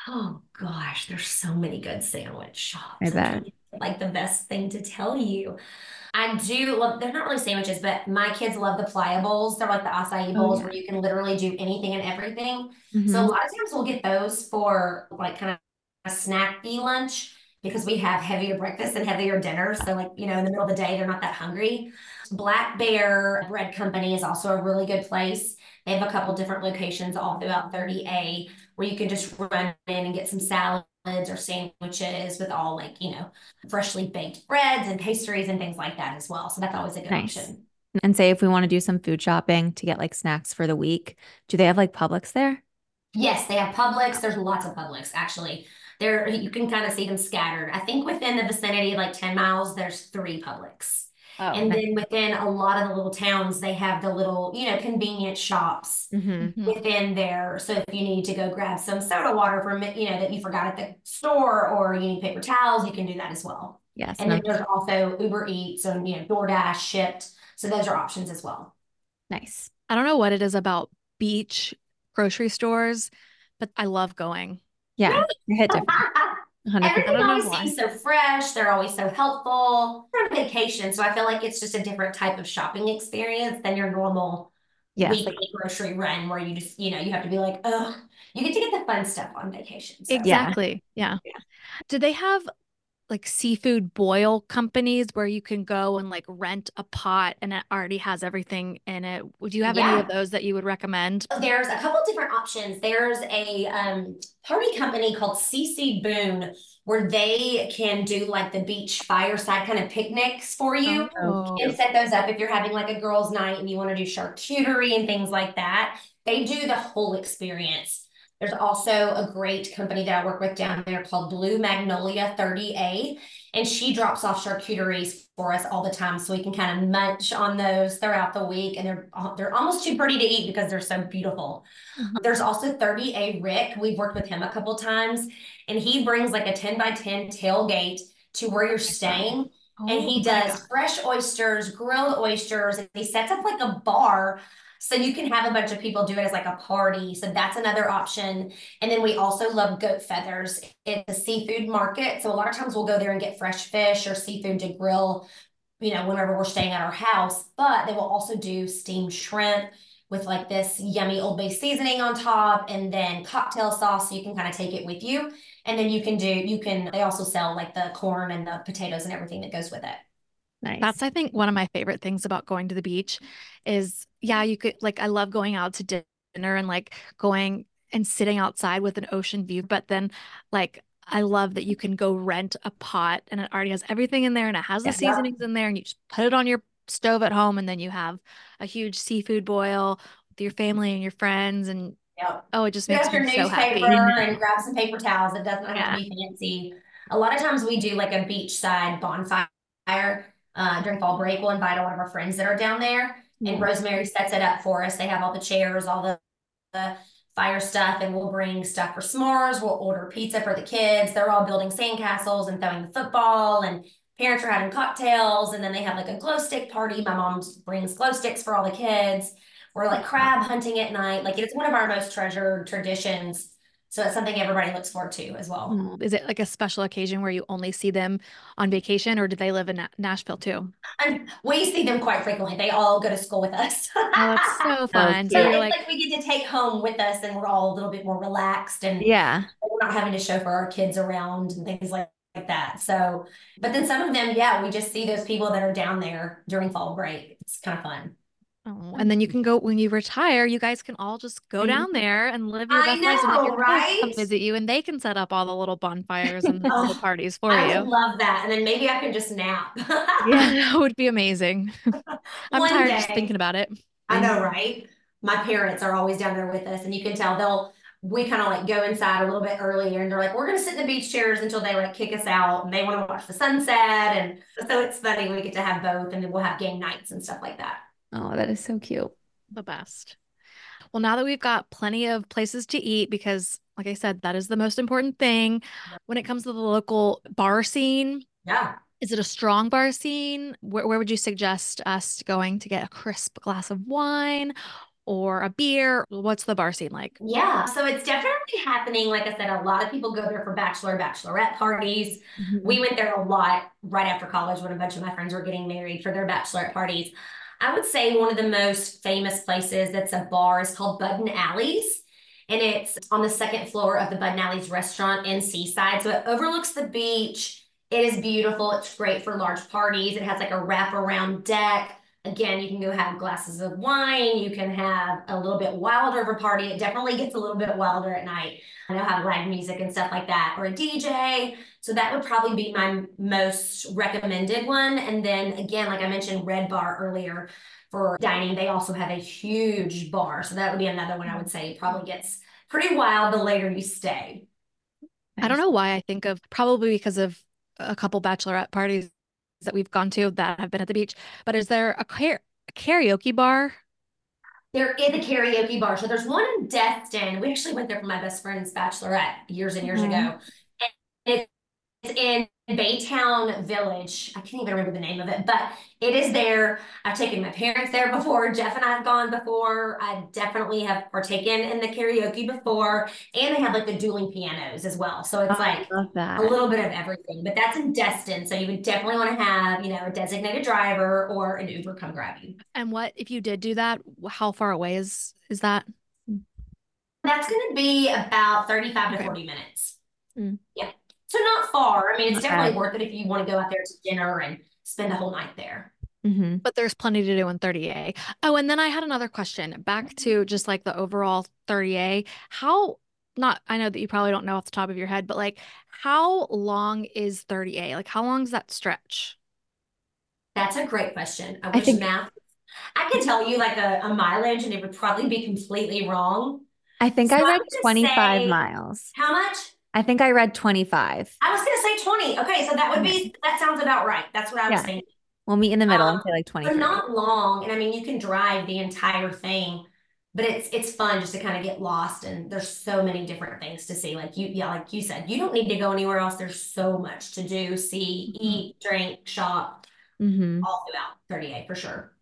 Oh gosh, there's so many good sandwich shops. I bet. trying to think, Like the best thing to tell you. I do love, they're not really sandwiches, but my kids love the pliables. They're like the acai oh, bowls yeah. where you can literally do anything and everything. So mm-hmm. a lot of times we'll get those for like kind of a snacky lunch because we have heavier breakfast and heavier dinner. So like, you know, in the middle of the day, they're not that hungry. Black Bear Bread Company is also a really good place. They have a couple different locations all throughout 30A where you can just run in and get some salads or sandwiches with all like, you know, freshly baked breads and pastries and things like that as well. So that's always a good Nice. option. And say if we want to do some food shopping to get like snacks for the week, do they have like Publix there? Yes, they have Publix. There's lots of Publix actually. There you can kind of see them scattered. I think within the vicinity, like 10 miles, there's three Publix. Oh, And then within a lot of the little towns, they have the little, you know, convenience shops Mhm. Mhm. within there. So if you need to go grab some soda water from, you know, that you forgot at the store or you need paper towels, you can do that as well. Yes. And and then there's also Uber Eats and, you know, DoorDash Shipt. So those are options as well. nice. I don't know what it is about beach grocery stores, but I love going. Yeah. They hit different. 100%. Everything always seems so fresh. They're always so helpful. We're on vacation, so I feel like it's just a different type of shopping experience than your normal Yes. weekly grocery run where you just, you know, you have to be like, oh, you get to get the fun stuff on vacation. So. Exactly. Yeah. Yeah. Do they have like seafood boil companies where you can go and like rent a pot and it already has everything in it? Would you have any of those that you would recommend? There's a couple different options. There's a um, party company called CC Boone where they can do like the beach fireside kind of picnics for you. Oh, and set those up if you're having like a girls' night and you want to do charcuterie and things like that. They do the whole experience. There's also a great company that I work with down there called Blue Magnolia 30A, and she drops off charcuteries for us all the time, so we can kind of munch on those throughout the week. And they're they're almost too pretty to eat because they're so beautiful. Mhm. There's also 30A Rick. We've worked with him a couple times, and he brings like a 10 by 10 tailgate to where you're staying and he Oh does fresh oysters, grilled oysters, and he sets up like a bar so you can have a bunch of people do it as like a party. So that's another option. And then we also love Goatfeathers. It's a seafood market. So a lot of times we'll go there and get fresh fish or seafood to grill, you know, whenever we're staying at our house. But they will also do steamed shrimp with like this yummy Old Bay seasoning on top and then cocktail sauce so you can kind of take it with you. And then you can do, you can, they also sell like the corn and the potatoes and everything that goes with it. Nice. That's, I think, one of my favorite things about going to the beach is, yeah, you could, like, I love going out to dinner and like going and sitting outside with an ocean view. But then, like, I love that you can go rent a pot and it already has everything in there and it has the Yeah. seasonings in there and you just put it on your stove at home and then you have a huge seafood boil with your family and your friends. And Yep. oh, it just Pick makes me so happy. and grab some paper towels. It doesn't have Yeah. to be fancy. A lot of times we do like a beachside bonfire uh, during fall break. We'll invite a lot of our friends that are down there, and Yeah. Rosemary sets it up for us. They have all the chairs, all the, the fire stuff, and we'll bring stuff for s'mores. We'll order pizza for the kids. They're all building sandcastles and throwing the football, and parents are having cocktails, and then they have like a glow stick party. My mom brings glow sticks for all the kids. We're like crab hunting at night. Like it's one of our most treasured traditions. So it's something everybody looks forward to as well. Mm. Is it like a special occasion where you only see them on vacation or do they live in Na- Nashville too? And we see them quite frequently. They all go to school with us. Oh, that's so fun. cute. So So it's like, like we get to take home with us and we're all a little bit more relaxed and yeah. we're not having to chauffeur our kids around and things like, like that. So, but then some of them, yeah, we just see those people that are down there during fall break. It's kind of fun. Oh, and then you can go when you retire, you guys can all just go down there and live your best lives and kids come visit you and they can set up all the little bonfires and the Oh, little parties for I you. love that. And then maybe I can just nap. Yeah, that would be amazing. I'm One tired just thinking about it. I know, right? my parents are always down there with us, and you can tell they'll we kind of like go inside a little bit earlier and they're like, we're gonna sit in the beach chairs until they like kick us out and they want to watch the sunset. And so it's funny we get to have both and then we'll have game nights and stuff like that. Oh, that is so cute. The best. Well, now that we've got plenty of places to eat, because like I said, that is the most important thing when it comes to the local bar scene. Yeah. Is it a strong bar scene? Where, where would you suggest us going to get a crisp glass of wine or a beer? What's the bar scene like? Yeah, so it's definitely happening. Like I said, a lot of people go there for bachelor, bachelorette parties. Mm-hmm. We went there a lot right after college when a bunch of my friends were getting married for their bachelorette parties. I would say one of the most famous places that's a bar is called Bud Alley's. And it's on the second floor of the Bud Alley's restaurant in Seaside. So it overlooks the beach. It is beautiful. It's great for large parties. It has like a wraparound deck. Again, you can go have glasses of wine. You can have a little bit wilder of a party. It definitely gets a little bit wilder at night. I know have live music and stuff like that, or a DJ. So that would probably be my most recommended one. And then again, like I mentioned, Red Bar earlier for dining, they also have a huge bar. So that would be another one I would say probably gets pretty wild the later you stay. I don't know why I think of probably because of a couple bachelorette parties that we've gone to that have been at the beach. But is there a, car- a karaoke bar? There is a karaoke bar. So there's one in Destin. We actually went there for my best friend's bachelorette years and years Mhm. ago. And it's in Baytown Village. I can't even remember the name of it, but it is there. I've taken my parents there before. Jeff and I have gone before. I definitely have partaken in the karaoke before. And they have like the dueling pianos as well. So it's Oh, like I love that. a little bit of everything, but that's in Destin. So you would definitely want to have, you know, a designated driver or an Uber come grab you. And what if you did do that? How far away is is that? That's going to be about 35 Okay. to 40 minutes. Mm. Yeah. So not far. I mean, it's Not definitely worth it if you want to go out there to dinner and spend a whole night there. Mm-hmm. But there's plenty to do in 30A. Oh, and then I had another question back to just like the overall 30A. How not I know that you probably don't know off the top of your head, but like how long is 30A? Like how long is that stretch? That's a great question. I I wish think- math. I could tell you like a, a mileage and it would probably be completely wrong. I think So I I read 25 say- miles. How much? I think I read 25. I was going to say 20. Okay. So that would be, that sounds about right. That's what I was Yeah. thinking. We'll meet in the middle and Um, say like They're not long, and I mean you can drive the entire thing, but it's it's fun just to kind of get lost and there's so many different things to see. Like you, yeah, like you said, you don't need to go anywhere else. There's so much to do, see, eat, drink, shop, Mm-hmm. all throughout 30A for sure.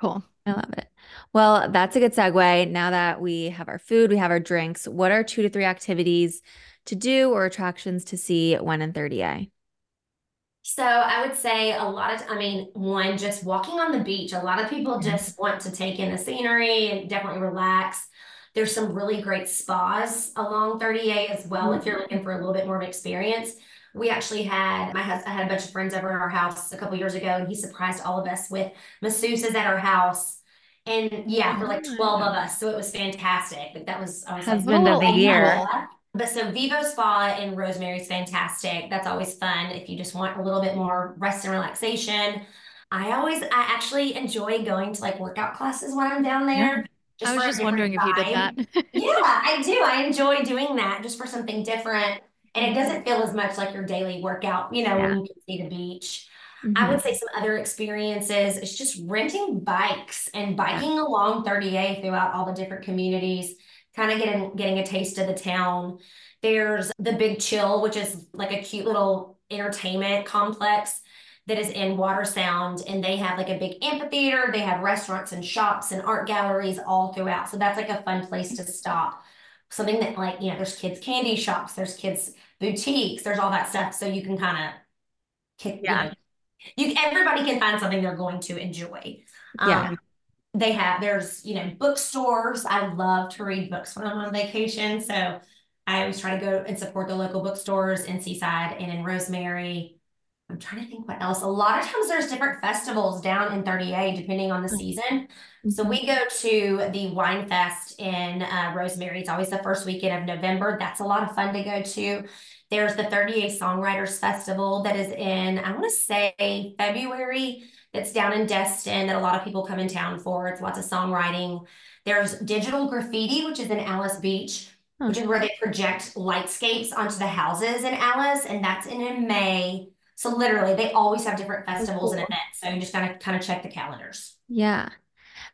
Cool. I love it. Well, that's a good segue. Now that we have our food, we have our drinks, what are two to three activities to do or attractions to see when in 30A? So I would say a lot of, I mean, one, just walking on the beach. A lot of people Yeah. just want to take in the scenery and definitely relax. There's some really great spas along 30A as well if you're mm-hmm. looking for a little bit more of experience. We actually had my husband, I had a bunch of friends over at our house a couple years ago, and he surprised all of us with masseuses at our house. And yeah, for like Oh. 12 of us. So it was fantastic. But that was, I was like, Husband of oh, the Oh, year. yeah. But so Vivo Spa in Rosemary's fantastic. That's always fun if you just want a little bit more rest and relaxation. I always, I actually enjoy going to like workout classes when I'm down there. I was just wondering if you did that. yeah, I do. I enjoy doing that just for something different. And it doesn't feel as much like your daily workout, you know, when you can see the beach. I Mhm. would say some other experiences is just renting bikes and biking along 30A throughout all the different communities, kind of getting getting a taste of the town. There's the Big Chill, which is like a cute little entertainment complex that is in WaterSound, and they have like a big amphitheater. They have restaurants and shops and art galleries all throughout. So that's like a fun place to stop. Something that like, you know, there's kids candy shops, there's kids boutiques, there's all that stuff. So you can kind of kick, you Yeah. know, you everybody can find something they're going to enjoy. Yeah. Um, They have there's you know bookstores. I love to read books when I'm on vacation, so I always try to go and support the local bookstores in Seaside and in Rosemary. I'm trying to think what else. A lot of times there's different festivals down in 30A depending on the season. So we go to the Wine Fest in uh, Rosemary. It's always the first weekend of November. That's a lot of fun to go to. There's the 30A Songwriters Festival that is in, I want to say February. It's down in Destin that a lot of people come in town for. It's lots of songwriting. There's digital graffiti, which is in Alys Beach, Huh. which is where they project lightscapes onto the houses in Alys, and that's in, in May. So literally, they always have different festivals and events. So you just gotta kind of check the calendars. Yeah.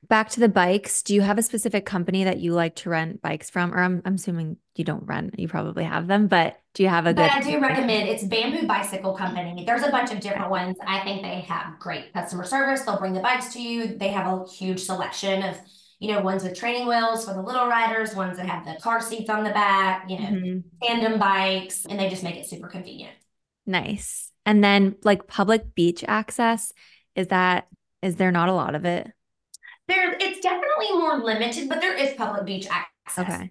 Back to the bikes. Do you have a specific company that you like to rent bikes from? Or I'm, I'm assuming you don't rent, you probably have them, but do you have a But good I do recommend it's Bamboo Bicycle Company. There's a bunch of different ones. I think they have great customer service. They'll bring the bikes to you. They have a huge selection of, you know, ones with training wheels for the little riders, ones that have the car seats on the back, you know, Mhm. tandem bikes, and they just make it super convenient. Nice. And then like public beach access, is that, is there not a lot of it? There, it's definitely more limited, but there is public beach access. Okay.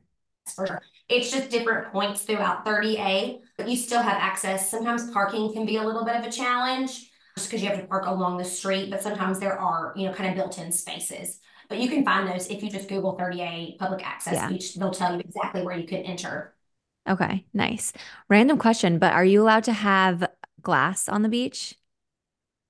for sure. It's just different points throughout 30A, but you still have access. Sometimes parking can be a little bit of a challenge just because you have to park along the street, but sometimes there are, you know, kind of built-in spaces. But you can find those if you just Google 30A public access Yeah. beach, they'll tell you exactly where you can enter. Okay. Nice. Random question, but are you allowed to have glass on the beach?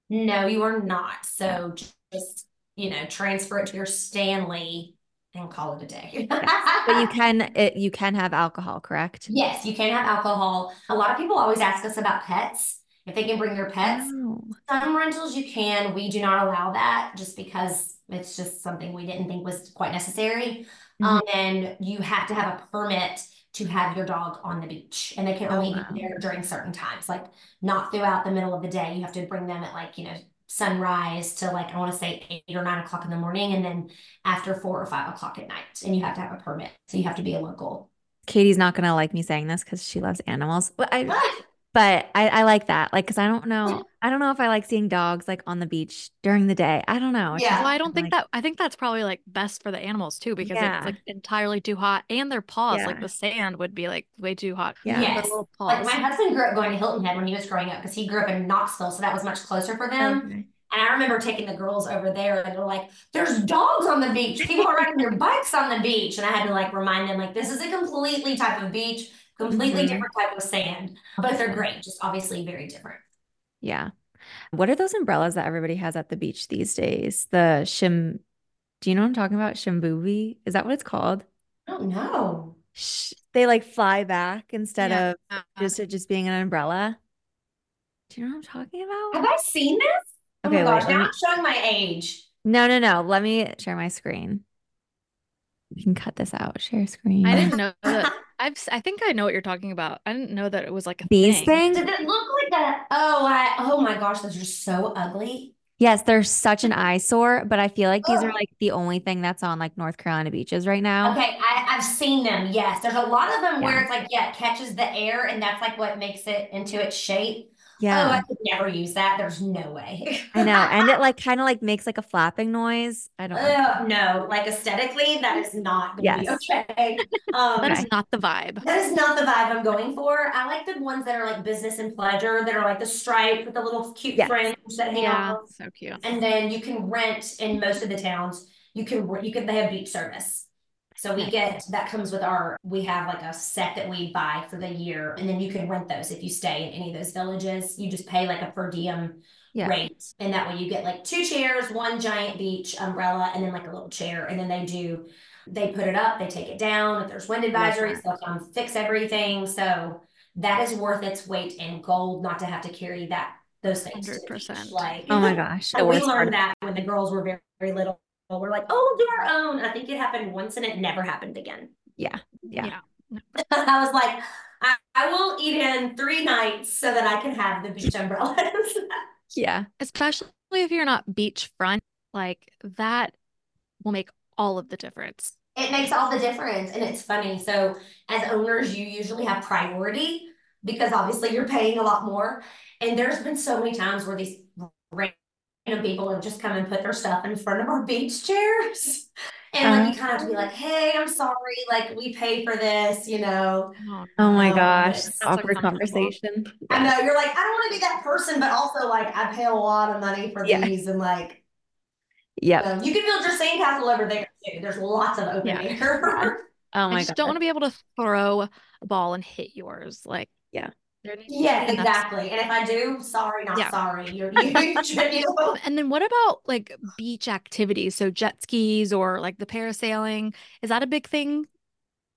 No, you are not. So just, you know, transfer it to your Stanley and call it a day. But you can, it, you can have alcohol, correct? Yes, you can have alcohol. A lot of people always ask us about pets, if they can bring their pets. Oh, Some rentals you can, we do not allow that just because it's just something we didn't think was quite necessary. Um, and you have to have a permit to have your dog on the beach and they can Oh, only wow. be there during certain times, like not throughout the middle of the day. You have to bring them at like, you know, sunrise to like, I want to say eight or nine o'clock in the morning and then after four or five o'clock at night. And you have to have a permit. So you have to be a local. Katie's not gonna like me saying this because she loves animals. But I, but I, I like that. Like, cause I don't know, I don't know if I like seeing dogs like on the beach during the day. I don't know. Yeah. Well, I don't think like- that I think that's probably like best for the animals too because Yeah. it's like entirely too hot and their paws, like the sand would be like way too hot. for Yeah. Yes. little Like my husband grew up going to Hilton Head when he was growing up because he grew up in Knoxville, so that was much closer for them. Okay. And I remember taking the girls over there and they're like, there's dogs on the beach. People are riding their bikes on the beach. And I had to like remind them, like, this is a completely type of beach, completely Mhm. different type of sand. But they're great, just obviously very different. Yeah. What are those umbrellas that everybody has at the beach these days? The shim, do you know what I'm talking about? Shimbuvi? Is that what it's called? I don't know. Sh- they like fly back instead Yeah. of just it just being an umbrella. Do you know what I'm talking about? Have? I seen this? Oh Okay, my gosh, let now me- I'm showing my age. No, no, no. Let me share my screen. You can cut this out. Share screen. I didn't know that. I've s- I think I know what you're talking about. I didn't know that it was like a These thing. things? Did it look like that? Oh, I, oh my gosh, those are so ugly. Yes, they're such an eyesore, but I feel like these are like the only thing that's on like North Carolina beaches right now. Okay, I, I've seen them. Yes, there's a lot of them where it's like, yeah, it catches the air and that's like what makes it into its shape. Oh, Yeah. I could never use that. There's no way. I know. And it like kind of like makes like a flapping noise. I don't know. Ugh, no, like aesthetically, that is not Yes. okay. Um, That is not the vibe. that is not the vibe I'm going for. I like the ones that are like business and pleasure, that are like the stripe with the little cute Yes. fringe that hang Yeah, out. so cute. And then you can rent in most of the towns. You can re- you can they have beach service. So we get that comes with our we have like a set that we buy for the year, and then you can rent those if you stay in any of those villages. You just pay like a per diem Yeah. rate, and that way you get like two chairs, one giant beach umbrella, and then like a little chair. And then they do they put it up, they take it down. If there's wind advisories, they'll come fix everything. So that is worth its weight in gold, not to have to carry that those things. to the beach. 100%. Like Oh my gosh. we learned that when the girls were very, very little. We're like, oh, we'll do our own. I think it happened once and it never happened again. Yeah. Yeah. I was like, I, I will eat in three nights so that I can have the beach umbrellas. Yeah. Especially if you're not beachfront, like that will make all of the difference. it makes all the difference. And it's funny. So, as owners, you usually have priority because obviously you're paying a lot more. And there's been so many times where these random people have just come and put their stuff in front of our beach chairs. And like you kind of have to be like, hey, I'm sorry, like we pay for this, you know. Oh my Um, gosh. Awkward conversation. I know you're like, I don't want to be that person, but also like I pay a lot of money for Yeah. these, and like yeah. um, you can build your sandcastle over there too. There's lots of open Yeah. air. Oh my I just god. don't want to be able to throw a ball and hit yours. Like, Yeah. There needs to Yes, be enough exactly. And if I do, sorry, not Yeah. sorry. You're you're, you And then what about like beach activities? So jet skis or like the parasailing, is that a big thing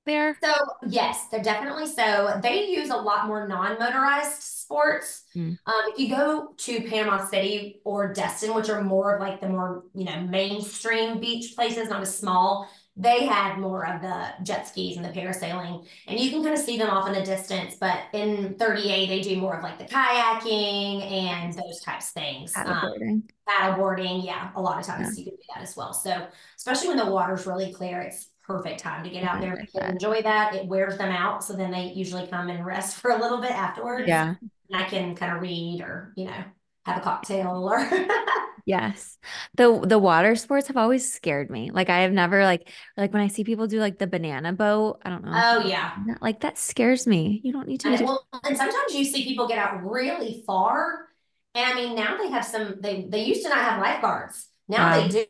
there? So yes, they're definitely so. They use a lot more non-motorized sports. Mm. Um, if you go to Panama City or Destin, which are more of like the more you know mainstream beach places, not as small, they have more of the jet skis and the parasailing, and you can kind of see them off in the distance. But in 30A, they do more of like the kayaking and those types of things. Um, Paddleboarding. paddleboarding, yeah, a lot of times you can do that as well. So especially when the water's really clear, it's perfect time to get out there. and enjoy that. It wears them out, so then they usually come and rest for a little bit afterwards. Yeah. and I can kind of read or you know have a cocktail or. Yes. The the water sports have always scared me. Like I have never like like when I see people do like the banana boat, I don't know. oh yeah. Like that scares me. You don't need to And, do well, and sometimes you see people get out really far, and I mean now they have some. They they used to not have lifeguards. Now Wow. they do.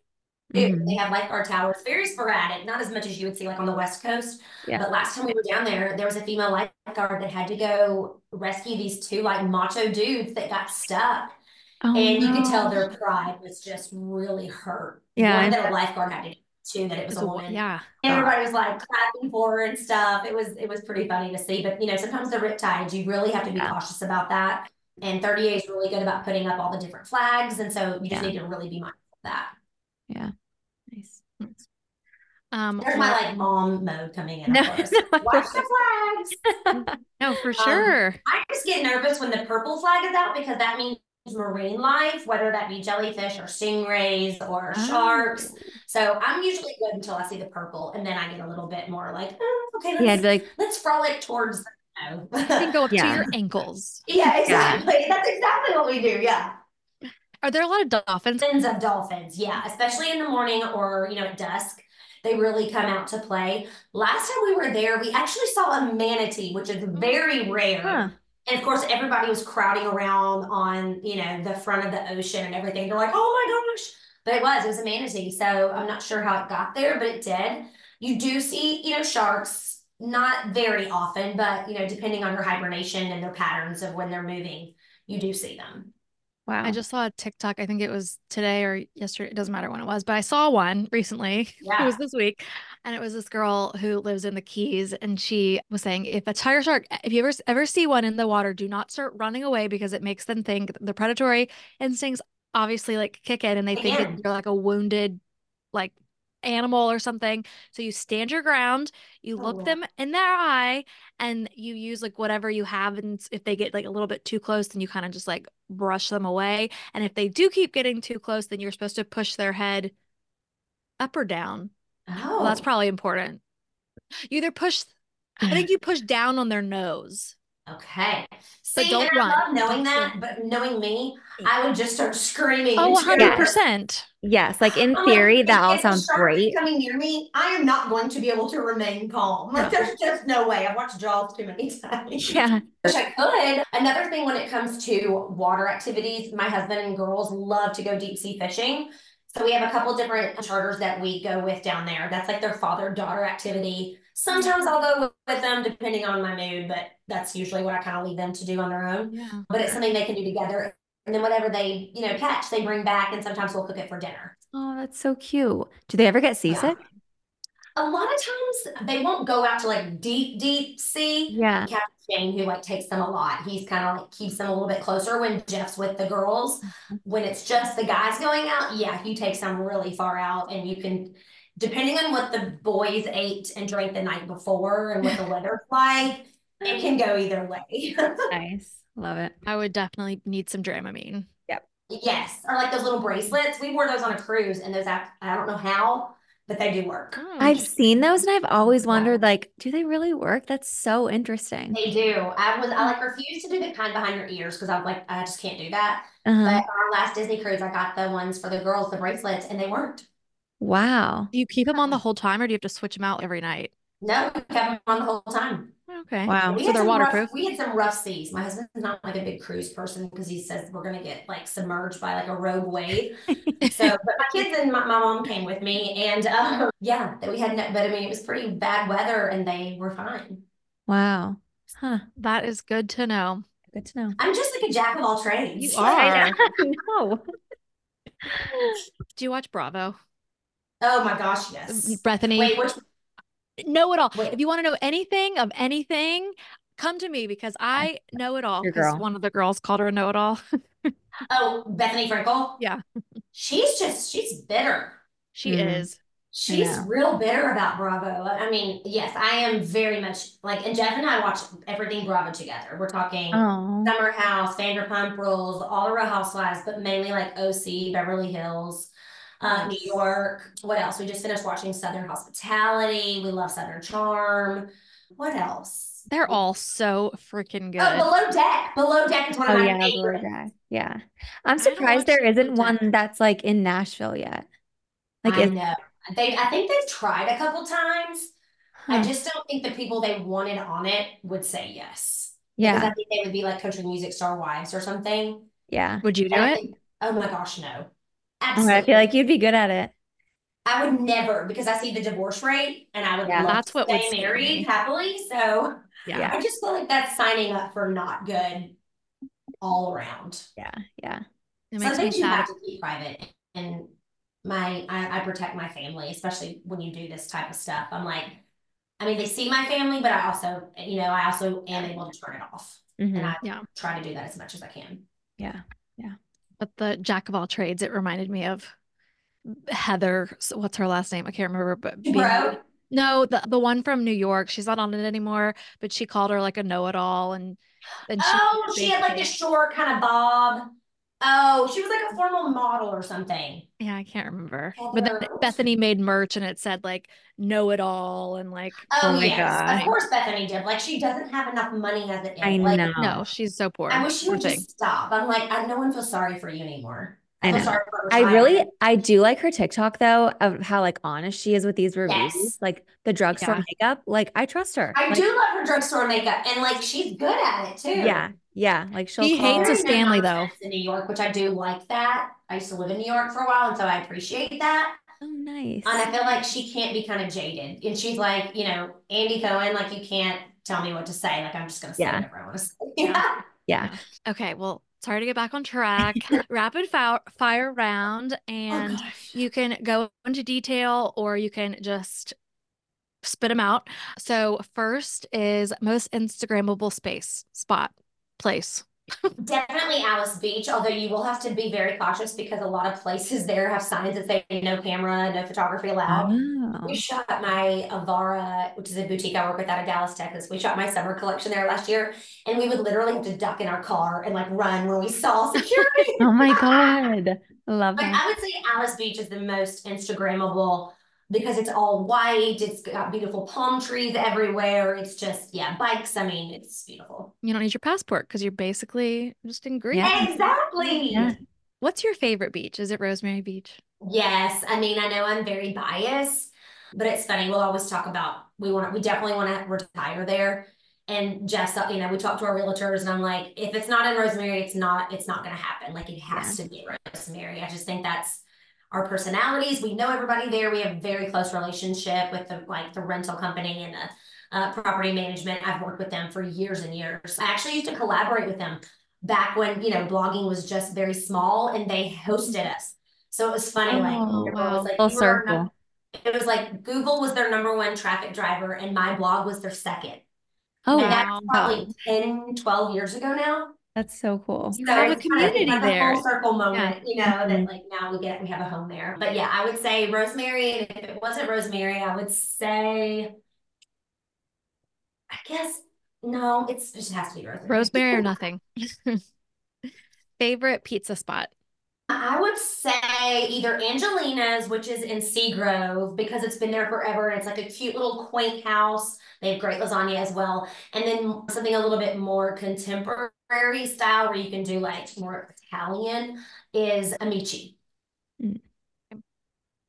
Mhm. They have lifeguard towers, very sporadic, not as much as you would see like on the West Coast. Yeah. But last time we were down there, there was a female lifeguard that had to go rescue these two like macho dudes that got stuck. Oh, and you could tell their pride was just really hurt. Yeah, One that a lifeguard had to do, that it was a a woman. yeah. And everybody was like clapping for her and stuff. It was it was pretty funny to see. But you know, sometimes the riptides, you really have to be Yeah. cautious about that. And 30A is really good about putting up all the different flags. And so you just Yeah. need to really be mindful of that. Yeah. Nice. Um, There's my like mom mode coming in, No, no, Watch the flags. no, for Um, sure. I just get nervous when the purple flag is out because that means marine life, whether that be jellyfish or stingrays or Oh. sharks. So I'm usually good until I see the purple, and then I get a little bit more like, oh, okay, let's, Yeah, I'd be like, let's frolic towards the You can go up Yeah. to your ankles. yeah, exactly. That's exactly what we do. Yeah. Are there a lot of dolphins? Tons of dolphins, yeah, especially in the morning or you know at dusk. They really come out to play. Last time we were there, we actually saw a manatee, which is oh. very rare. huh. And of course, everybody was crowding around on, you know, the front of the ocean and everything. They're like, oh my gosh. But it was, it was a manatee. So I'm not sure how it got there, but it did. You do see, you know, sharks, not very often, but, you know, depending on their hibernation and their patterns of when they're moving, you do see them. Wow. I just saw a TikTok. I think it was today or yesterday. It doesn't matter when it was, but I saw one recently. It was this week. And it was this girl who lives in the Keys. And she was saying, if a tiger shark, if you ever ever see one in the water, do not start running away because it makes them think the predatory instincts obviously like kick in and they think that you're like a wounded like animal or something. So you stand your ground, you Oh, look wow. them in their eye, and you use like whatever you have. And if they get like a little bit too close, then you kind of just like brush them away. And if they do keep getting too close, then you're supposed to push their head up or down. Oh, Well, that's oh. probably important. You either push, I think you push down on their nose. Okay. See, don't and I run. love knowing Don't that, run. but knowing me, I would just start screaming. Oh, 100%. yes, like in oh like, theory, if- that all sounds great. Coming near me, I am not going to be able to remain calm. Like, No. there's just no way. I've watched Jaws too many times. Yeah. Wish I could. Another thing when it comes to water activities, my husband and girls love to go deep sea fishing. So we have a couple different charters that we go with down there. That's like their father daughter activity. Sometimes I'll go with them depending on my mood, but that's usually what I kind of leave them to do on their own. Yeah. But it's something they can do together. And then whatever they, you know, catch, they bring back and sometimes we'll cook it for dinner. Oh, that's so cute. Do they ever get seasick? A lot of times they won't go out to like deep, deep sea. Yeah. Captain Shane, who like takes them a lot, he's kind of like keeps them a little bit closer when Jeff's with the girls. Mm-hmm. When it's just the guys going out, yeah, he takes them really far out, and you can, depending on what the boys ate and drank the night before and what the weather's like, it can go either way. Nice. Love it. I would definitely need some Dramamine. Yep. Yes, or like those little bracelets. We wore those on a cruise, and those act, I don't know how, but they do work. Oh, I've seen those and I've always Yeah. wondered, like, do they really work? That's so interesting. They do. I was I like refused to do the kind behind your ears because I'm like I just can't do that. Uh-huh. But on our last Disney cruise, I got the ones for the girls, the bracelets, and they worked. Wow. Do you keep them on the whole time or do you have to switch them out every night? No, we kept them on the whole time. Okay. Wow. We So they're some rough- waterproof? we had some rough seas. My husband's not like a big cruise person because he says we're gonna get like submerged by like a rogue wave. So, but my kids and my, my mom came with me, and um, yeah, that we had. No, but I mean, it was pretty bad weather, and they were fine. Wow. Huh. That is good to know. Good to know. I'm just like a jack of all trades. You are. no. Do you watch Bravo? Oh my gosh, yes. Bethenny, Wait, which know it all. Wait. If you want to know anything of anything, come to me because I know it all. Your 'cause girl. one of the girls called her a know-it-all. oh Bethenny Frankel? Yeah. She's just she's bitter. She Mhm. is. She's real bitter about Bravo. I mean, yes, I am very much like, and Jeff and I watch everything Bravo together. We're talking Oh. Summer House, Vanderpump Rules, all the Real Housewives, but mainly like OC, Beverly Hills, uh, New York. What else? We just finished watching Southern Hospitality. We love Southern Charm. What else? They're all so freaking good. Oh, Below Deck. Below Deck is one of Oh my yeah, favorites. Yeah. I'm surprised there isn't one that's like in Nashville yet. Like I know. They, I think they've tried a couple times. I just don't think the people they wanted on it would say yes. Yeah. Because I think they would be like country music star wives or something. yeah. Would you do And it? think- oh my gosh, no. Absolutely. I feel like you'd be good at it. I would never because I see the divorce rate and I would Yeah. love That's to what would stay married me. happily. So Yeah. I just feel like that's signing up for not good all around. Yeah, yeah. It Some makes me things you sad. have to keep private. And my I, I protect my family, especially when you do this type of stuff. I'm like, I mean, they see my family, but I also, you know, I also am able to turn it off. Mhm. And I Yeah. try to do that as much as I can. Yeah. Yeah. But the jack of all trades, it reminded me of Heather. What's her last name? I can't remember. But being- no, the the one from New York. She's not on it anymore. But she called her like a know-it-all, and then she oh, she had like a short kind of bob. Oh, she was like a formal model or something. Yeah, I can't remember. But then Bethenny made merch and it said like know it all and like Oh, Oh my yes, God. of course Bethenny did. Like she doesn't have enough money as it is. I like, know. no, she's so poor. I wish she Poor would thing. just stop. I'm like, I, no one feels sorry for you anymore. I know. sorry for her I really. I do like her TikTok though of how like honest she is with these reviews, Yes. like the drugstore Yeah. makeup. Like I trust her. I Like, do love her drugstore makeup, and like she's good at it too. Yeah, yeah. Like she'll She call. hates a Stanley, though. In New York, which I do like that. I used to live in New York for a while, and so I appreciate that. Oh, nice. And I feel like she can't be kind of jaded. And she's like, you know, Andy Cohen, like you can't tell me what to say. Like I'm just gonna say Yeah. whatever I want to say. Yeah. Yeah. Okay, well, sorry to get back on track. Rapid fire fire round, Oh, and gosh. you can go into detail or you can just spit them out. So first is most Instagrammable space, spot, place. Definitely Alys Beach, although you will have to be very cautious because a lot of places there have signs that say no camera, no photography allowed. Oh. We shot my Avara, which is a boutique I work with out of Dallas, Texas. We shot my summer collection there last year, and we would literally have to duck in our car and like run when we saw security. Oh my God. Love Like that. I would say Alys Beach is the most Instagrammable because it's all white. It's got beautiful palm trees everywhere. It's just yeah, bikes. I mean, it's beautiful. You don't need your passport because you're basically just in Greece. Yeah. Exactly. Yeah. What's your favorite beach? Is it Rosemary Beach? Yes, I mean, I know I'm very biased, but it's funny. We'll always talk about we want we definitely want to retire there. And just you know, we talk to our realtors, and I'm like, if it's not in Rosemary, it's not it's not going to happen. Like it has to be Rosemary. I just think that's our personalities. We know everybody there. We have a very close relationship with the like the rental company and the uh, property management. I've worked with them for years and years. I actually used to collaborate with them back when you know blogging was just very small, and they hosted us. So it was funny, like Oh, it was like Full you were our it was like Google was their number one traffic driver and my blog was their second. Oh, and that's probably 10, 12 years ago now. That's so cool. You So have a it's kind of community like there. a full circle moment, you know, that like now we get we have a home there. But yeah, I would say Rosemary, and if it wasn't Rosemary, I would say I guess no, it's it just has to be Rosemary. Rosemary or nothing? favorite pizza spot? I would say either Angelina's, which is in Seagrove, because it's been there forever and it's like a cute little quaint house. They have great lasagna as well. And then something a little bit more contemporary style where you can do like more Italian is Amici. Mm.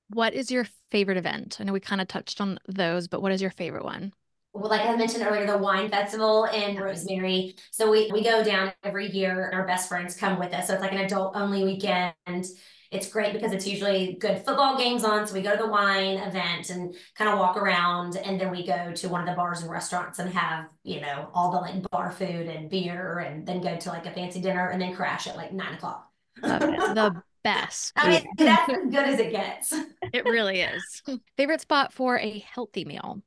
What is your favorite event? I know we kind of touched on those, but what is your favorite one? Well, like I mentioned earlier, the wine festival in Rosemary. So we, we go down every year and our best friends come with us. So it's like an adult only weekend. It's great because it's usually good football games on. So we go to the wine event and kind of walk around, and then we go to one of the bars and restaurants and have, you know, all the like bar food and beer, and then go to like a fancy dinner and then crash at like nine o'clock. The best. I mean, that's as good as it gets. It really is. Favorite spot for a healthy meal?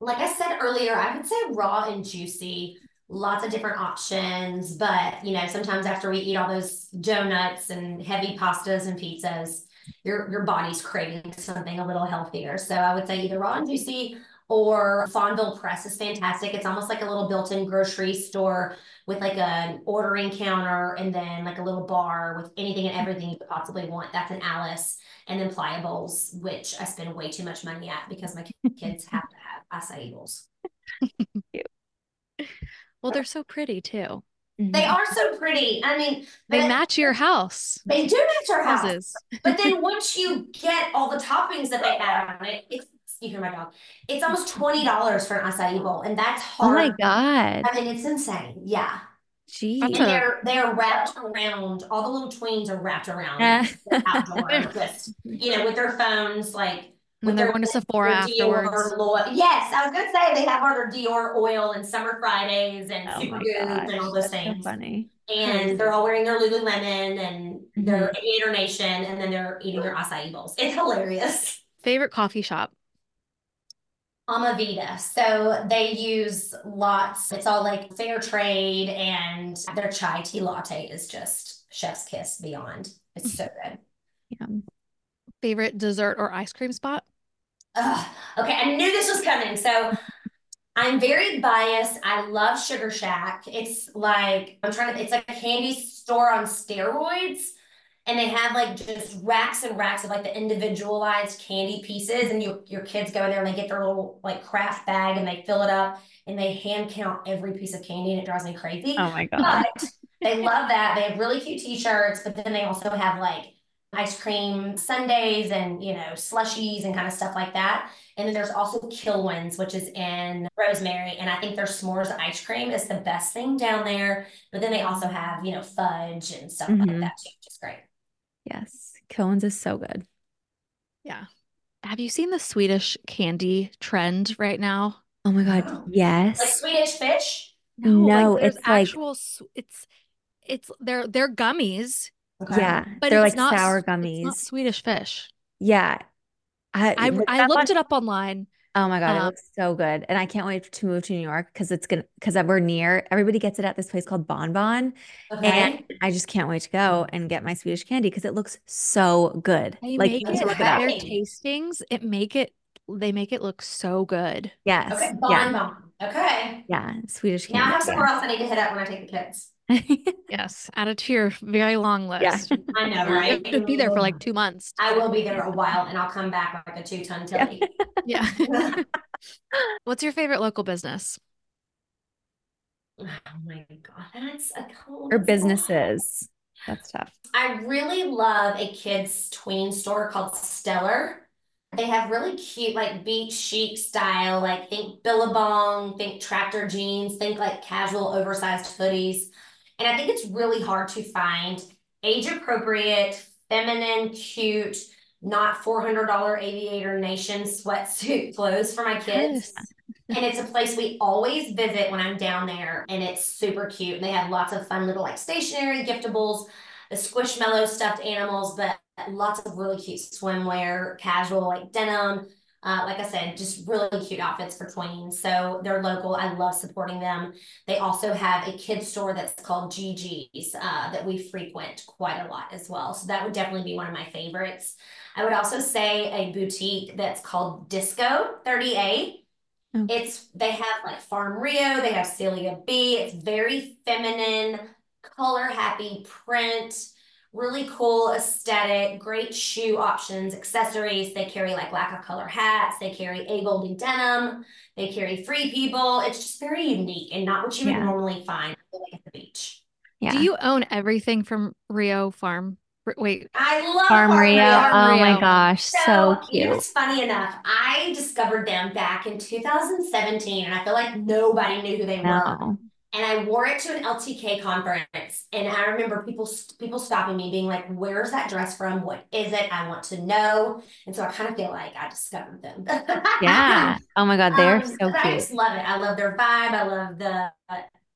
Like I said earlier, I would say raw and juicy. Lots of different options, but you know, sometimes after we eat all those donuts and heavy pastas and pizzas, your your body's craving something a little healthier. So I would say either raw and juicy or Fonville Press is fantastic. It's almost like a little built-in grocery store with like an ordering counter and then like a little bar with anything and everything you could possibly want. That's an Alys. And then Pliables, which I spend way too much money at because my kids have to have acai bowls. Well, they're so pretty too. They mm-hmm. are so pretty. I mean, They but match your house. They do match our house. Houses. But then once you get all the toppings that they add on it, it's you hear my dog. It's almost twenty dollars for an acai bowl, and that's hard. Oh my God. I mean, it's insane. Yeah, Geez. And they're they're wrapped around. All the little tweens are wrapped around the outdoor, just you know, with their phones, like When they're going to Sephora afterwards. Dior yes, I was gonna say they have all their Dior oil and Summer Fridays and Oh Super Goods and all those So things. funny. and they're all wearing their Lululemon and their Mm-hmm. Aviator Nation, and then they're eating their acai bowls. It's hilarious. Favorite coffee shop? Amavida. So they use lots. It's all like fair trade, and their chai tea latte is just chef's kiss beyond. It's so good. Yeah. Favorite dessert or ice cream spot? Ugh. Okay, I knew this was coming. So I'm very biased. I love Sugar Shack. It's like I'm trying to. It's like a candy store on steroids. and they have like just racks and racks of like the individualized candy pieces and you your kids go in there and they get their little like craft bag and they fill it up and they hand count every piece of candy and it drives me crazy Oh my God. but they love that they have really cute t-shirts but then they also have like ice cream sundaes and you know slushies and kind of stuff like that and then there's also Kilwins, which is in Rosemary. And I think their s'mores ice cream is the best thing down there. But then they also have, you know, fudge and stuff like Mhm. that too, which is great. Yes. Kilwins is so good. Yeah. Have you seen the Swedish candy trend right now? Oh my God. Yes. Like Swedish fish. No, there's it's like- actual s- it's it's they're they're gummies, Okay. Yeah. but They're it's like not sour s- it's not gummies. Swedish fish. Yeah. I, I I looked one- it up online. Oh my God, it Um, looks so good. And I can't wait to move to New York because it's gonna because we're near. Everybody gets it at this place called Bon Bon. Okay. And I just can't wait to go and get my Swedish candy because it looks so good. They Like make it look it their tastings, it make it they make it look so good. Yes. okay. Yeah. Bon bon. Okay. Yeah. Swedish candy. Now I have somewhere else I need to hit up when I take the kids. Yeah. Yes, add it to your very long Yeah. list. I know, right? have to be there for like two months. I will be there a while and I'll come back like a two-ton tilly. Yeah. What's your favorite local business? oh my god, that's a cool Or that's so hard. businesses. That's tough. I really love a kids tween store called Stellar. They have really cute, like beach chic style, like think Billabong, think tractor jeans, think like casual oversized hoodies. And I think it's really hard to find age appropriate, feminine, cute, not $400 Aviator Nation sweatsuit clothes for my kids. And it's a place we always visit when I'm down there, and it's super cute. And they have lots of fun little like stationery giftables, the squishmallow stuffed animals, but lots of really cute swimwear, casual like denim. Uh, like I said, just really cute outfits for tweens. So they're local. I love supporting them. They also have a kids store that's called GG's uh, that we frequent quite a lot as well. So that would definitely be one of my favorites. I would also say a boutique that's called Disco 30A. Oh. It's they have like Farm Rio, they have Celia B. It's very feminine, color happy print, really cool aesthetic, great shoe options, accessories. They carry like lack of color hats, they carry a golden denim, they carry free people. It's just very unique and not what you would normally find like, at the beach. Yeah. Do you own everything from Rio Farm? Wait, I love Farm Farm Rio. Rio. Oh my gosh. So So, you know, cute. it's funny enough. I discovered them back in 2017, and I feel like nobody knew who they were. And I wore it to an LTK conference. And I remember people people stopping me, being like, "Where's that dress from? What is it? I want to know." And so I kind of feel like I discovered them. yeah. Oh my God, they're Um, so but I just love it. I love their vibe. I love the.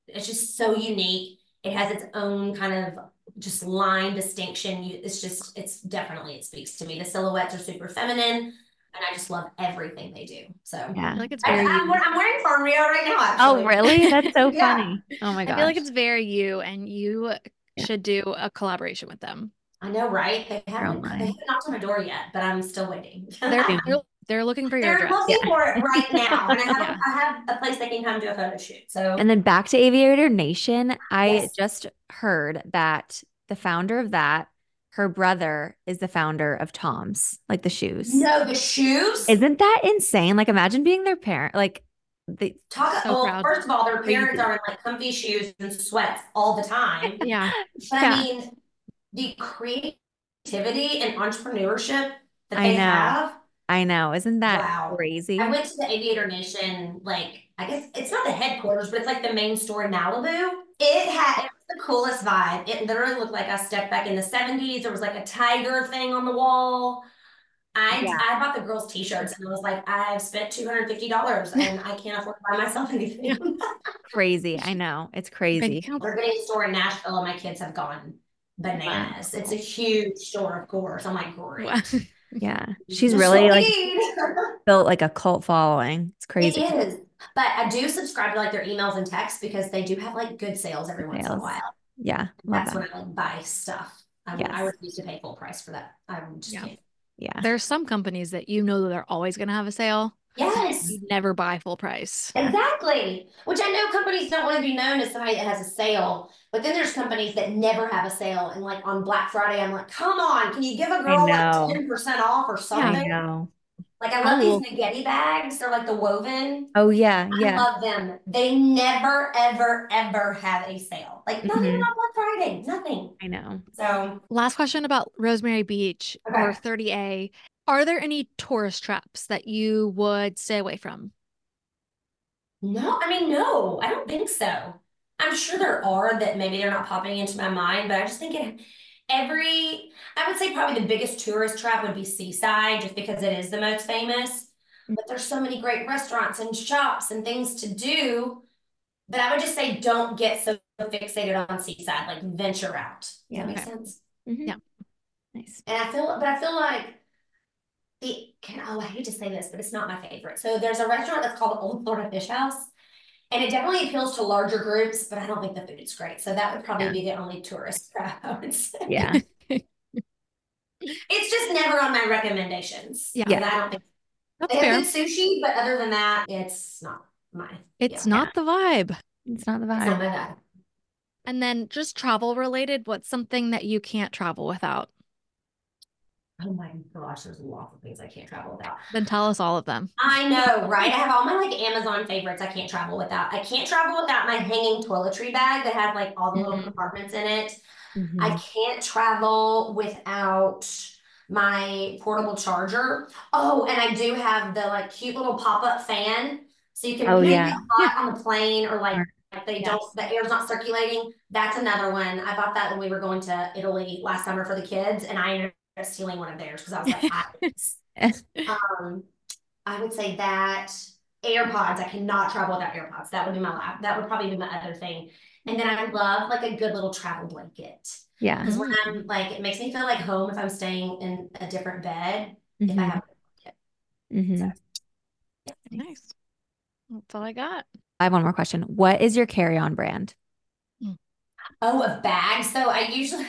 it's just so unique. It has its own kind of just line distinction. You, it's just, it's definitely it speaks to me. The silhouettes are super feminine, and I just love everything they do. So I Yeah. feel like it's I, very I'm, you. wear- I'm wearing Farm Rio right now. Oh, really? That's so Yeah. funny. Oh my god! I feel like it's very you, and you Yeah. should do a collaboration with them. I know, right? They haven't, line. they haven't knocked on my door yet, but I'm still waiting. They're they're, they're looking for your They're address. looking for it right now, and I have, Yeah. I have a place they can come do a photo shoot. So And then back to Aviator Nation, I Yes. just heard that the founder of that, her brother is the founder of Tom's, like the shoes. no, the shoes. Isn't that insane? Like imagine being their parent. Like the Talk, So well, first of all, their parents are in like comfy shoes and sweats all the time. Yeah. But Yeah. I mean, the creativity and entrepreneurship that I they know. have. I know, isn't that Wow. crazy? I went to the Aviator Nation, like I guess it's not the headquarters, but it's like the main store in Malibu. It had the coolest vibe. It literally looked like I stepped back in the 70s. There was like a tiger thing on the wall. I Yeah. I bought the girls' t-shirts and I was like, I've spent $250 and I can't afford to buy myself anything. Crazy. I know. It's crazy. account. They're getting a store in Nashville and my kids have gone bananas. It's a huge store, of course. I'm like, great. Wow. Yeah. She's really like built like a cult following. It's crazy. It is. But I do subscribe to like their emails and texts because they do have like good sales every once in a while. Yeah. That's that. when I like buy stuff. I, I refuse to pay full price for that. I'm just Yeah. can't. Yeah. There's some companies that you know that they're always going to have a sale. Yes, You never buy full price. exactly. Which I know companies don't want to be known as somebody that has a sale, but then there's companies that never have a sale. And like on Black Friday, I'm like, come on, can you give a girl like 10% off or I something? know. Like I love Oh. these spaghetti bags. They're like the woven. Oh yeah. I Yeah. I love them. They never, ever, ever have a sale. Like not even Mhm. on Black Friday. Nothing. I know. So Last question about Rosemary Beach Okay. or 30A. Are there any tourist traps that you would stay away from? no, I mean, no, I don't think so. I'm sure there are that maybe they're not popping into my mind, but I just think it every I would say probably the biggest tourist trap would be Seaside, just because it is the most famous. But there's so many great restaurants and shops and things to do. But I would just say don't get so fixated on Seaside, like venture out. Yeah. that make Okay. sense? Mhm. Yeah. Nice. And I feel, but I feel like the can oh I hate to say this, but it's not my favorite. So there's a restaurant that's called the Old Florida Fish House, and it definitely appeals to larger groups, but I don't think the food is great. So that would probably Yeah. be the only tourist trap I would say. Yeah. It's just never on my recommendations. Yeah. because I don't think That's they fair. have good sushi, but other than that, it's not my It's yeah, not the vibe. It's not the it's not my vibe. And then just travel related, what's something that you can't travel without? Oh my gosh, there's lots of things I can't travel without. Then tell us all of them. I know, right? I have all my like Amazon favorites I can't travel without. I can't travel without my hanging toiletry bag that has like all the little Mhm. compartments in it. Mhm. I can't travel without my portable charger. Oh, and I do have the like cute little pop-up fan. So you can Oh, yeah. on the plane or like if they Yes. don't the air's not circulating. That's another one. I bought that when we were going to Italy last summer for the kids, and I ended stealing one of theirs because I was like, I, um, I would say that AirPods. I cannot travel without AirPods. That would be my last. That would probably be my other thing. And then I love like a good little travel blanket. Yeah. Because when I'm like, it makes me feel like home if I'm staying in a different bed. If I Mhm. have, Mhm. Nice. That's all I got. I have one more question. What is your carry-on brand? oh, a bag. So I usually,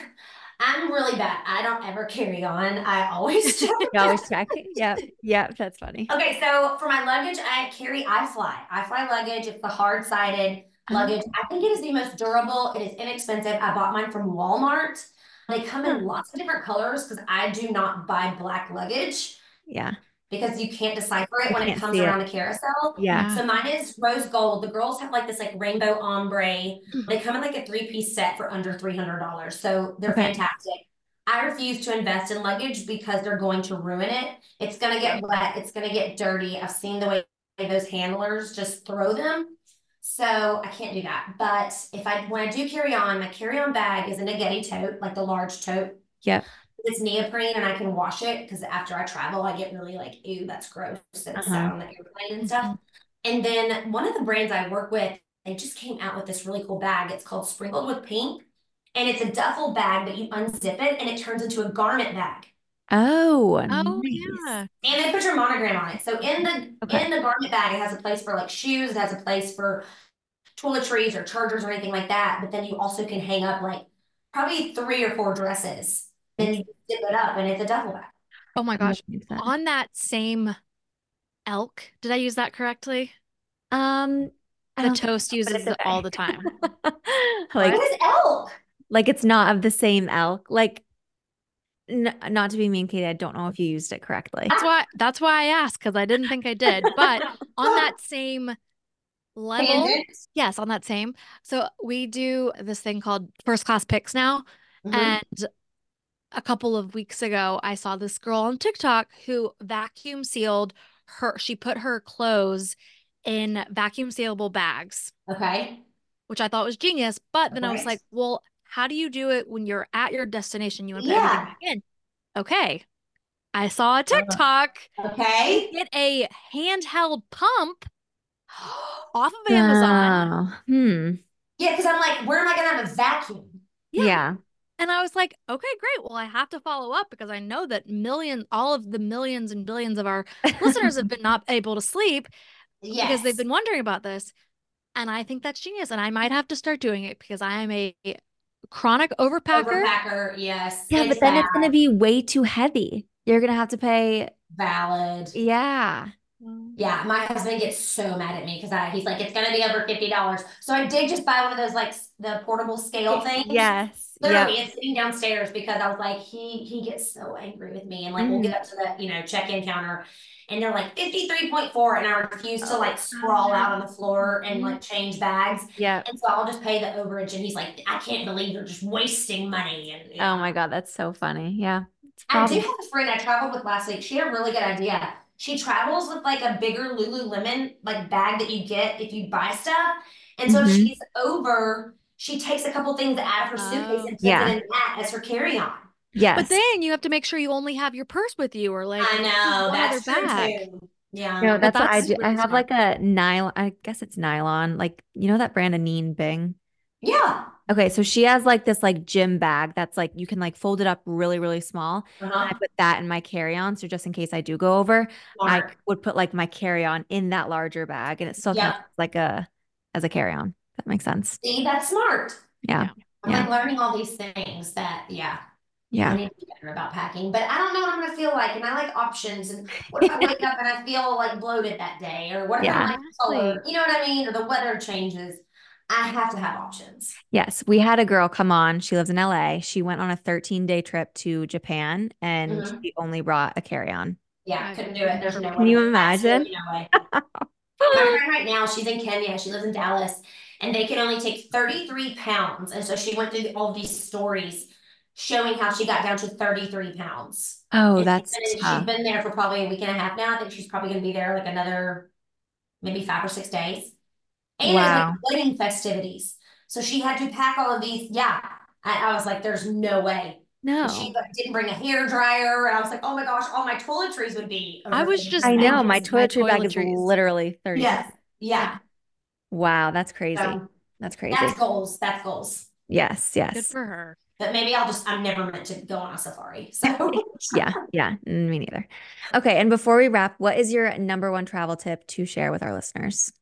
I'm really bad. I don't ever carry on. I always check. You always check. Yep. Yep. That's funny. Okay, so for my luggage, I carry iFly. iFly luggage. It's the hard-sided uh-huh. luggage. I think it is the most durable. It is inexpensive. I bought mine from Walmart. They come in hmm. lots of different colors because I do not buy black luggage Yeah. Because you can't decipher it You when it comes see it. around the carousel. Yeah. So mine is rose gold. The girls have like this like rainbow ombre. Mm. They come in like a three-piece set for under $300. So they're Okay. fantastic. I refuse to invest in luggage because they're going to ruin it. It's gonna get wet, it's gonna get dirty. I've seen the way those handlers just throw them. So I can't do that. But if I when I do carry on, my carry-on bag is a Getty tote, like the large tote. Yep. It's neoprene and I can wash it because after I travel, I get really like, ew, that's gross. And Uh-huh. out on the airplane and stuff. And then one of the brands I work with, they just came out with this really cool bag. It's called Sprinkled with Pink. And it's a duffel bag, but you unzip it and it turns into a garment bag. Oh, Oh nice. yeah. And they put your monogram on it. So in the Okay. in the garment bag, it has a place for like shoes, it has a place for toiletries or chargers or anything like that. But then you also can hang up like probably three or four dresses. Then you zip it up and it's a duffel bag. Oh my gosh. Makes sense. On that same elk, did I use that correctly? Um, The toast uses it all the time. like what is elk? like it's not of the same elk. Like n not to be mean, Katie, I don't know if you used it correctly. That's why that's why I asked because I didn't think I did. But on that same level, yes, on that same. So we do this thing called first class picks now. Mhm. And a couple of weeks ago, I saw this girl on TikTok who vacuum sealed her, she put her clothes in vacuum sealable bags, Okay. which I thought was genius. But then I was like, well, how do you do it when you're at your destination? You want to put Yeah. everything back in. Okay. I saw a TikTok Okay. get a handheld pump off of Amazon. Oh, hmm. Yeah, because I'm like, where am I gonna have a vacuum? Yeah. Yeah. And I was like, okay, great. Well, I have to follow up because I know that millions, all of the millions and billions of our listeners have been not able to sleep Yes. because they've been wondering about this. And I think that's genius. And I might have to start doing it because I am a chronic overpacker. overpacker. Yes. Yeah, but then it's gonna be way too heavy. You're gonna have to pay. valid. Yeah. Yeah, my husband gets so mad at me because I he's like, it's gonna be over fifty dollars. So I did just buy one of those like the portable scale things. Yes. Literally, it's sitting downstairs because I was like, he he gets so angry with me, and like we'll Mm. get up to the you know check-in counter, and they're like fifty three point four, and I refuse to like sprawl out on the floor and like change bags, Yeah. and so I'll just pay the overage, and he's like, I can't believe you're just wasting money, and Oh my God, that's so funny. Yeah. I do have a friend I traveled with last week. She had a really good idea. She travels with like a bigger Lululemon like bag that you get if you buy stuff. And so Mhm. she's over, she takes a couple things out of her suitcase Oh. and puts Yeah. it in that as her carry-on. yes. But then you have to make sure you only have your purse with you or like I know, that's other true bag. too. Yeah. No, that's what I do. I have smart. like a nylon, I guess it's nylon, like you know that brand Anine Bing? Yeah. Okay, so she has like this like gym bag that's like you can like fold it up really, really small. And I Uh-huh. put that in my carry-on. So just in case I do go over, I would put like my carry-on in that larger bag and it still Yeah. counts like a as a carry-on. That makes sense. See, that's smart. Yeah. I'm Yeah. like learning all these things that, yeah. Yeah. I Yeah. need to be better about packing, but I don't know what I'm gonna feel like, and I like options. And what if I wake up and I feel like bloated that day, or what if Yeah. I like color? You know what I mean? Or the weather changes. I have to have options. Yes, we had a girl come on. She lives in LA. She went on a 13 day trip to Japan and Mhm. she only brought a carry-on. Yeah, couldn't do it. There's no way. Can you imagine? no way. My right now, she's in Kenya. She lives in Dallas, and they can only take 33 pounds. And so she went through all these stories showing how she got down to 33 pounds. Oh, And that's she's been, tough. she's been there for probably a week and a half now. I think she's probably gonna be there like another maybe five or six days. And Wow. like wedding festivities. So she had to pack all of these. Yeah. I, I was like, there's no way. No. She like, didn't bring a hair dryer. And I was like, oh my gosh, all my toiletries would be. I was just I know my Imagine my toiletry bag is toiletries. literally 30. Yes. Yeah. Wow, that's crazy. So That's crazy. that's goals. That's goals. Yes, yes. Good for her. But maybe I'll just, I'm never meant to go on a safari. So Yeah, yeah, me neither. Okay, and before we wrap, what is your number one travel tip to share with our listeners?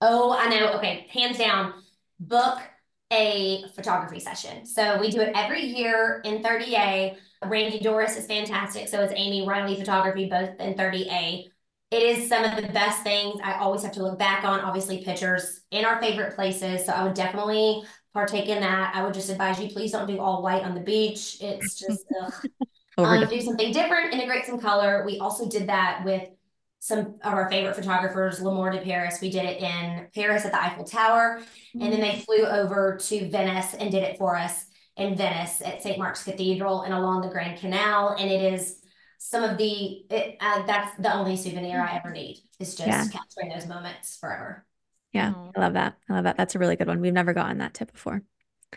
Oh, I know. Okay, hands down, book a photography session. So we do it every year in 30A. Randy Doris is fantastic. So is Amy Riley Photography, both in 30A. It is some of the best things I always have to look back on, obviously pictures in our favorite places. So I would definitely partake in that. I would just advise you, please don't do all white on the beach. It's just, Um, do something different, integrate some color. We also did that with some of our favorite photographers, L'Amour de Paris. We did it in Paris at the Eiffel Tower, and then they flew over to Venice and did it for us in Venice at St. Mark's Cathedral and along the Grand Canal. And it is some of the, it, uh, that's the only souvenir I ever need. Is just Yeah. capturing those moments forever. Yeah. I love that. I love that. That's a really good one. We've never gotten that tip before.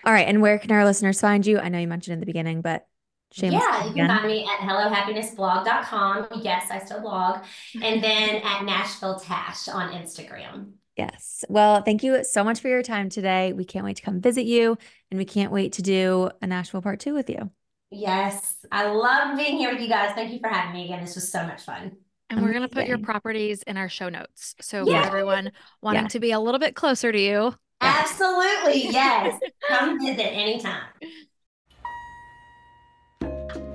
All right. And where can our listeners find you? I know you mentioned in the beginning, but shameless Yeah, plug you can find me at hellohappinessblog.com. Yes, I still blog. And then at Nashville Tash on Instagram. Yes. Well, thank you so much for your time today. We can't wait to come visit you and we can't wait to do a Nashville part two with you. Yes, I love being here with you guys. Thank you for having me again. This was so much fun. And we're going to put your properties in our show notes. So Yeah. for everyone wanting Yeah. to be a little bit closer to you, Absolutely. Yes. Come visit anytime.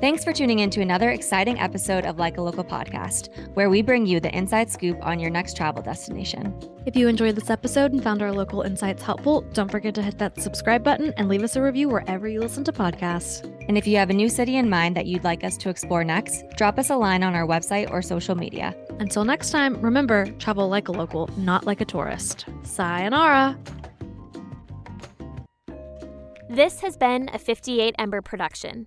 Thanks for tuning in to another exciting episode of Like a Local podcast, where we bring you the inside scoop on your next travel destination. if you enjoyed this episode and found our local insights helpful, don't forget to hit that subscribe button and leave us a review wherever you listen to podcasts. And if you have a new city in mind that you'd like us to explore next, drop us a line on our website or social media. Until next time, remember travel like a local, not like a tourist. Sayonara. This has been a 58 Ember production.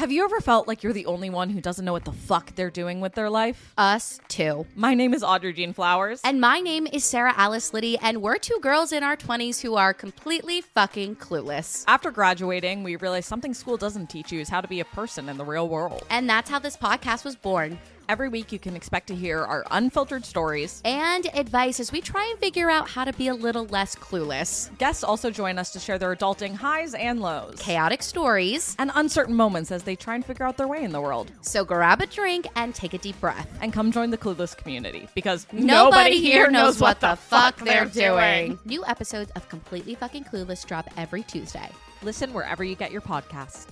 Have you ever felt like you're the only one who doesn't know what the fuck they're doing with their life? Us too. My name is Audrey Jean Flowers. And my name is Sarah Alice Liddy, and we're two girls in our 20s who are completely fucking clueless. after graduating, we realized something school doesn't teach you is how to be a person in the real world. And that's how this podcast was born. Every week, you can expect to hear our unfiltered stories. And advice as we try and figure out how to be a little less clueless. Guests also join us to share their adulting highs and lows. Chaotic stories. and uncertain moments as they try and figure out their way in the world. So grab a drink and take a deep breath. And come join the clueless community because Nobody, here knows what the fuck they're doing. New episodes of Completely Fucking Clueless drop every Tuesday. Listen wherever you get your podcasts.